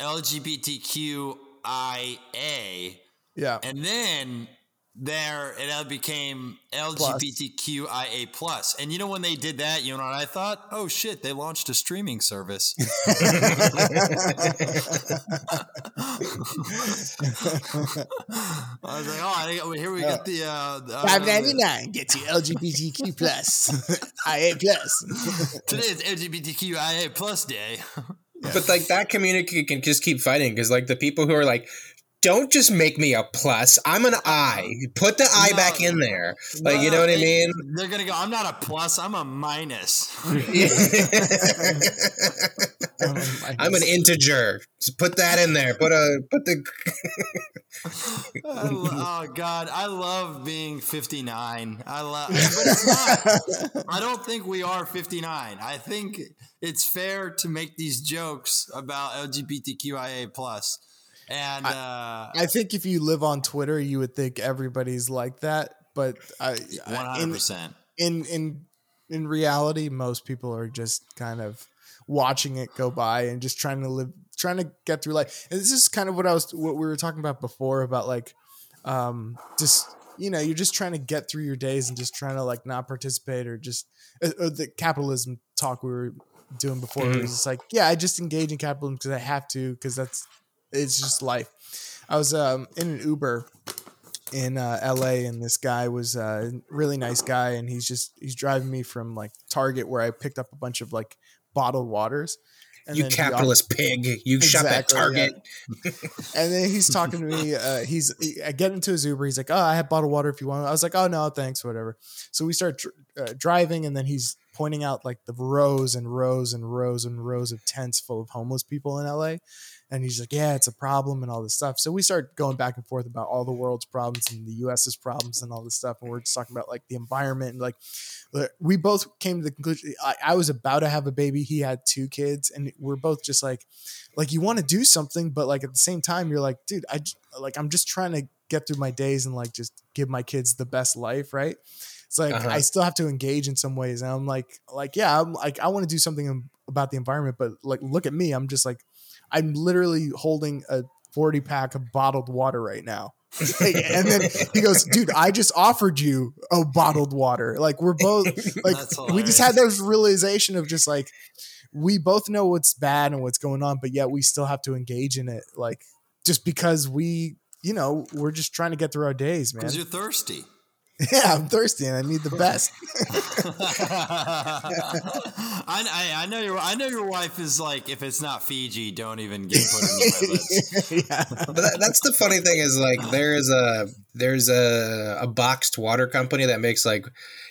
LGBTQIA, Yeah, and then there it became LGBTQIA plus. And you know when they did that, you know what I thought? Oh shit, they launched a streaming service. I was like, oh, I think- here we got the uh, uh, nine gets you LGBTQ plus, IA plus. Today is LGBTQIA plus day. But like that community can just keep fighting because like the people who are like, don't just make me a plus. I'm an I. Put the I No. back in there. Like you know what I mean? They're gonna go. I'm not a plus. I'm a minus. I'm an integer. Just put that in there. Put a put the. Oh God, I love being 59. I love, but it's not. I don't think we are 59. I think it's fair to make these jokes about LGBTQIA plus, and uh, I think if you live on Twitter, you would think everybody's like that. But I, one I- hundred in, percent. in in in reality, most people are just kind of watching it go by and just trying to live, trying to get through life. And this is kind of what I was, what we were talking about before about like, um, just you know, you're just trying to get through your days and just trying to like not participate or just uh, uh, the capitalism talk we were doing before. It was just like, yeah, I just engage in capitalism because I have to because that's it's just life. I was um, in an Uber in uh, LA, and this guy was uh, a really nice guy, and he's just he's driving me from like Target where I picked up a bunch of like bottled waters. And You capitalist pig. You shop at Exactly, yeah. Target. and then he's talking to me. Uh, he's he, I get into his Uber. He's like, "Oh, I have bottled water if you want." I was like, "Oh no, thanks, whatever." So we start uh, driving, and then he's pointing out like the rows and rows and rows and rows of tents full of homeless people in LA. And he's like, "Yeah, it's a problem and all this stuff." So we start going back and forth about all the world's problems and the U.S.'s problems and all this stuff. And we're just talking about like the environment and like uh, we both came to the conclusion. I, I was about to have a baby. He had two kids, and we're both just like, like you want to do something, but like at the same time, you're like, dude, I like I'm just trying to get through my days and like just give my kids the best life, right? It's like Uh-huh. I still have to engage in some ways, and I'm like, like yeah, I'm like I want to do something about the environment, but like look at me, I'm just like, I'm literally holding a 40 pack of bottled water right now. and then he goes, dude, I just offered you a bottled water. Like we're both like we just had this realization of just like we both know what's bad and what's going on, but yet we still have to engage in it. Like just because we, you know, we're just trying to get through our days, man. Because you're thirsty. Yeah, I'm thirsty and I need the best. I, I, I know your I know your wife is like if it's not Fiji, don't even get put in my lips. yeah. But that, that's the funny thing is like there is a there's a a boxed water company that makes like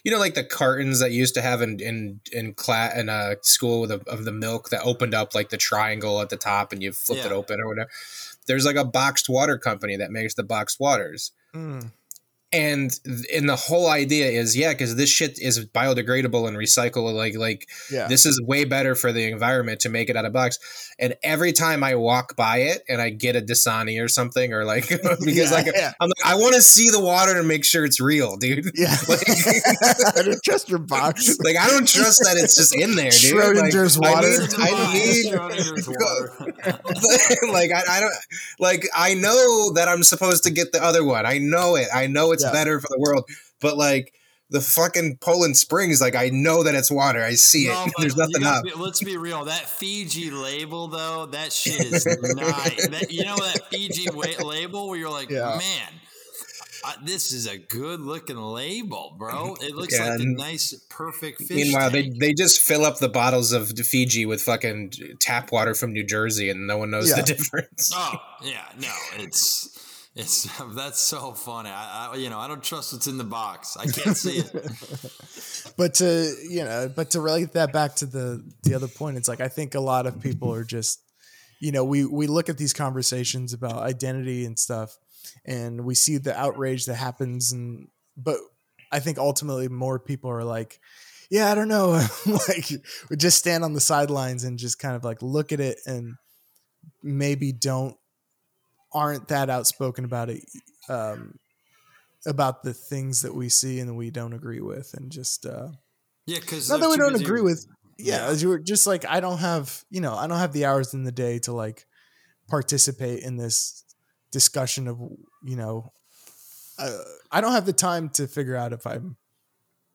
you know like the cartons that you used to have in in in class in a school with a, of the milk that opened up like the triangle at the top and you flipped it open or whatever. There's like a boxed water company that makes the boxed waters. Mm. And and the whole idea is yeah because this shit is biodegradable and recyclable like like Yeah. this is way better for the environment to make it out of box and every time i walk by it and i get a dasani or something or like because Yeah, like yeah. i'm like i want to see the water to make sure it's real dude yeah. like, I don't trust your box. like i don't trust that it's just in there dude Schrodinger's like, water. i need, I need Schrodinger's like I, I don't like I know that I'm supposed to get the other one. I know it. I know it's Yeah. better for the world. But like the fucking Poland Springs, like I know that it's water. I see No, it. There's nothing up. be- let's be real. That Fiji label, though, that shit is nice. That, you know that Fiji label where you're like, Yeah. man, I, this is a good looking label, bro. It looks Yeah, like a nice, perfect fish. Meanwhile, they, they just fill up the bottles of Fiji with fucking tap water from New Jersey, and no one knows Yeah. the difference. Oh yeah, no, it's it's that's so funny. I, I you know I don't trust what's in the box. I can't see it. but to you know, but to relate that back to the the other point, it's like I think a lot of people are just, you know, we we look at these conversations about identity and stuff, and we see the outrage that happens, and but I think ultimately more people are like, yeah, I don't know, like we just stand on the sidelines and just kind of like look at it and maybe don't aren't that outspoken about it um about the things that we see and that we don't agree with and just uh Yeah, because not that we don't agree with yeah, as you were just like i don't have you know i don't have the hours in the day to like participate in this discussion of you know uh, i don't have the time to figure out if i'm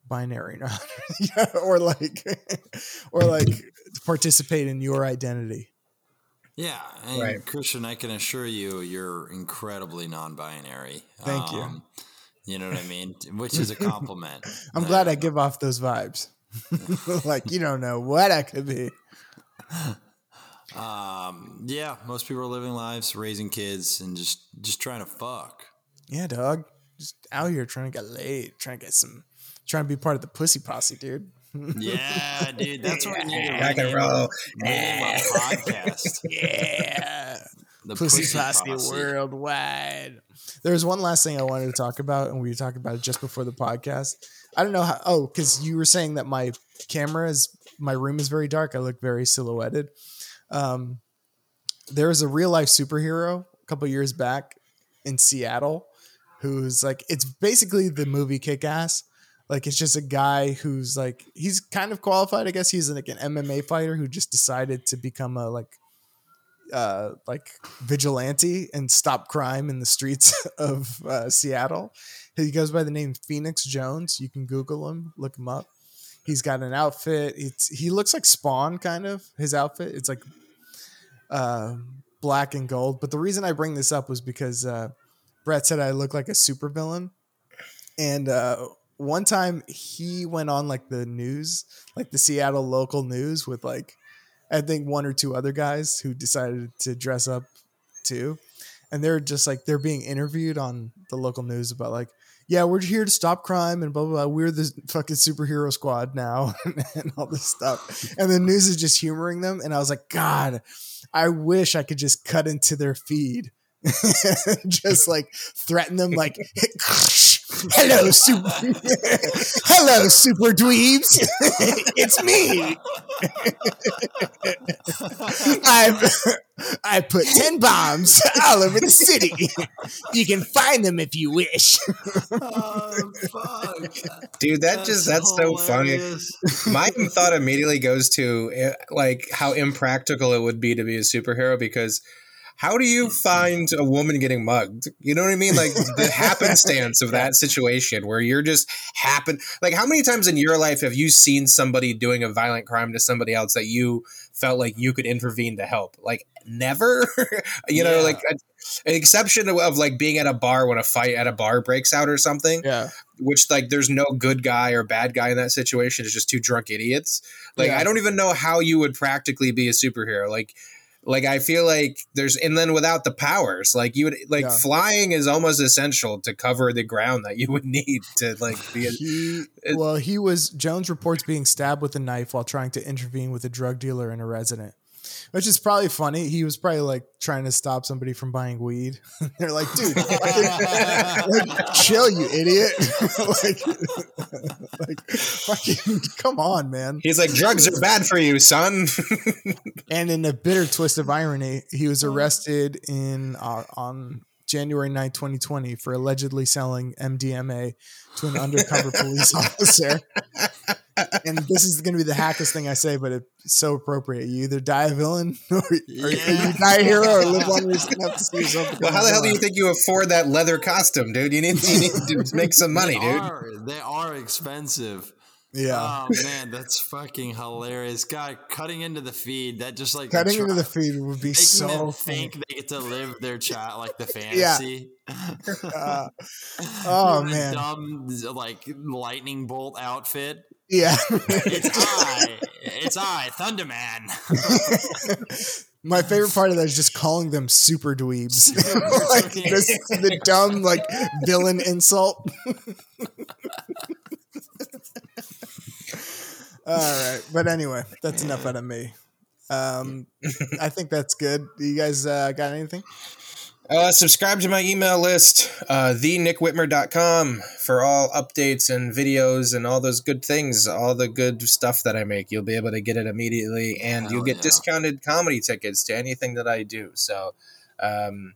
binary or not yeah, or like or like to participate in your identity Yeah, and Right. Christian, I can assure you, you're incredibly non-binary. Thank you. you. You know what I mean? Which is a compliment. i'm glad i give off those vibes like you don't know what i could be Um, yeah, most people are living lives, raising kids, and just just trying to fuck. yeah dog just out here trying to get laid trying to get some trying to be part of the pussy posse dude Yeah, dude, that's what we need to Rock and roll. podcast. yeah The pussy, Pussy posse, Posse. worldwide. There's one last thing I wanted to talk about, and we were talking about it just before the podcast. I don't know how. Oh, because you were saying that my camera is my room is very dark. I look very silhouetted. Um, there was a real life superhero a couple years back in Seattle who's like it's basically the movie Kick Ass. Like it's just a guy who's like he's kind of qualified. I guess he's like an MMA fighter who just decided to become a like uh, like vigilante and stop crime in the streets of uh, Seattle. He goes by the name Phoenix Jones. You can Google him, look him up. He's got an outfit. It's he looks like Spawn, kind of his outfit. It's like uh, black and gold. But the reason I bring this up was because uh, Brett said I look like a supervillain, and uh, one time he went on like the news, like the Seattle local news, with like I think one or two other guys who decided to dress up too. And they're just like they're being interviewed on the local news about like, yeah, we're here to stop crime and blah blah blah. We're the fucking superhero squad now and all this stuff. And the news is just humoring them. And I was like, God, I wish I could just cut into their feed. just like threaten them like hello super hello super dweebs it's me I've I put 10 bombs all over the city. You can find them if you wish. Oh, fuck. Dude, that just that's so funny. my thought immediately goes to eh, like how impractical it would be to be a superhero because how do you mm-hmm. find a woman getting mugged? You know what I mean? Like the happenstance of that situation where you're just happen like how many times in your life have you seen somebody doing a violent crime to somebody else that you felt like you could intervene to help? Like never. you know, Yeah. like a, an exception of, of like being at a bar when a fight at a bar breaks out or something Yeah. which like there's no good guy or bad guy in that situation it's just two drunk idiots like Yeah. i don't even know how you would practically be a superhero like like i feel like there's and then without the powers like you would like Yeah. flying is almost essential to cover the ground that you would need to like be a, He well, he was Jones reports being stabbed with a knife while trying to intervene with a drug dealer and a resident. Which is probably funny. He was probably like trying to stop somebody from buying weed. They're like, dude, like, chill, you idiot. like, like, fucking, come on, man. He's like, drugs are bad for you, son. and in a bitter twist of irony, he was arrested in uh, on January 9, 2020, for allegedly selling MDMA to an undercover police officer. And this is going to be the hackest thing I say, but it's so appropriate. You either die a villain or, or you die a hero or live long enough to see yourself. Well, how the hell do you think you afford that leather costume, dude? You need, you need to make some money, they dude. Are, they are expensive. Yeah. Oh man, that's fucking hilarious. God, cutting into the feed that just like cutting into the feed would be so them think they get to live their child like the fantasy. Uh, oh man. dumb like lightning bolt outfit. Yeah. It's I. It's I, Thunderman. My favorite part of that is just calling them super dweebs. Like this, the dumb like villain insult. All right, but anyway, that's enough out of me. Um, I think that's good. You guys uh, got anything? Uh, subscribe to my email list, uh, thenickWhitmer.com, for all updates and videos and all those good things, all the good stuff that I make. You'll be able to get it immediately, and Hell you'll get yeah. discounted comedy tickets to anything that I do. So, um,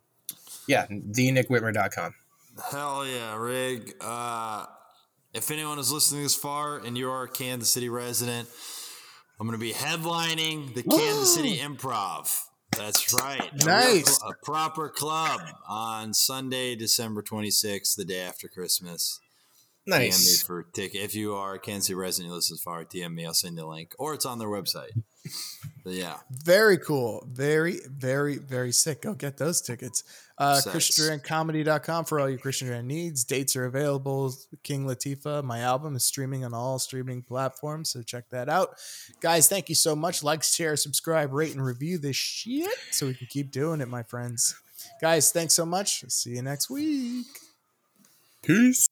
yeah, thenickWhitmer.com. Hell yeah, Rig. Uh, if anyone is listening this far and you are a Kansas City resident, I'm going to be headlining the Kansas City Improv. That's right. Nice. A, proper club on Sunday, December 26th, the day after Christmas. DM me Nice. for ticket. If you are a Kansas City resident, you listen this far, DM me. I'll send you a link. Or it's on their website. But yeah. Very cool. Very, very, very sick. Go get those tickets. Uh, Sex. ChristianDuranComedy.com for all your Christian Duran needs. Dates are available. King Latifah, my album, is streaming on all streaming platforms. So check that out. Guys, thank you so much. Like, share, subscribe, rate, and review this shit so we can keep doing it, my friends. Guys, thanks so much. See you next week. Peace.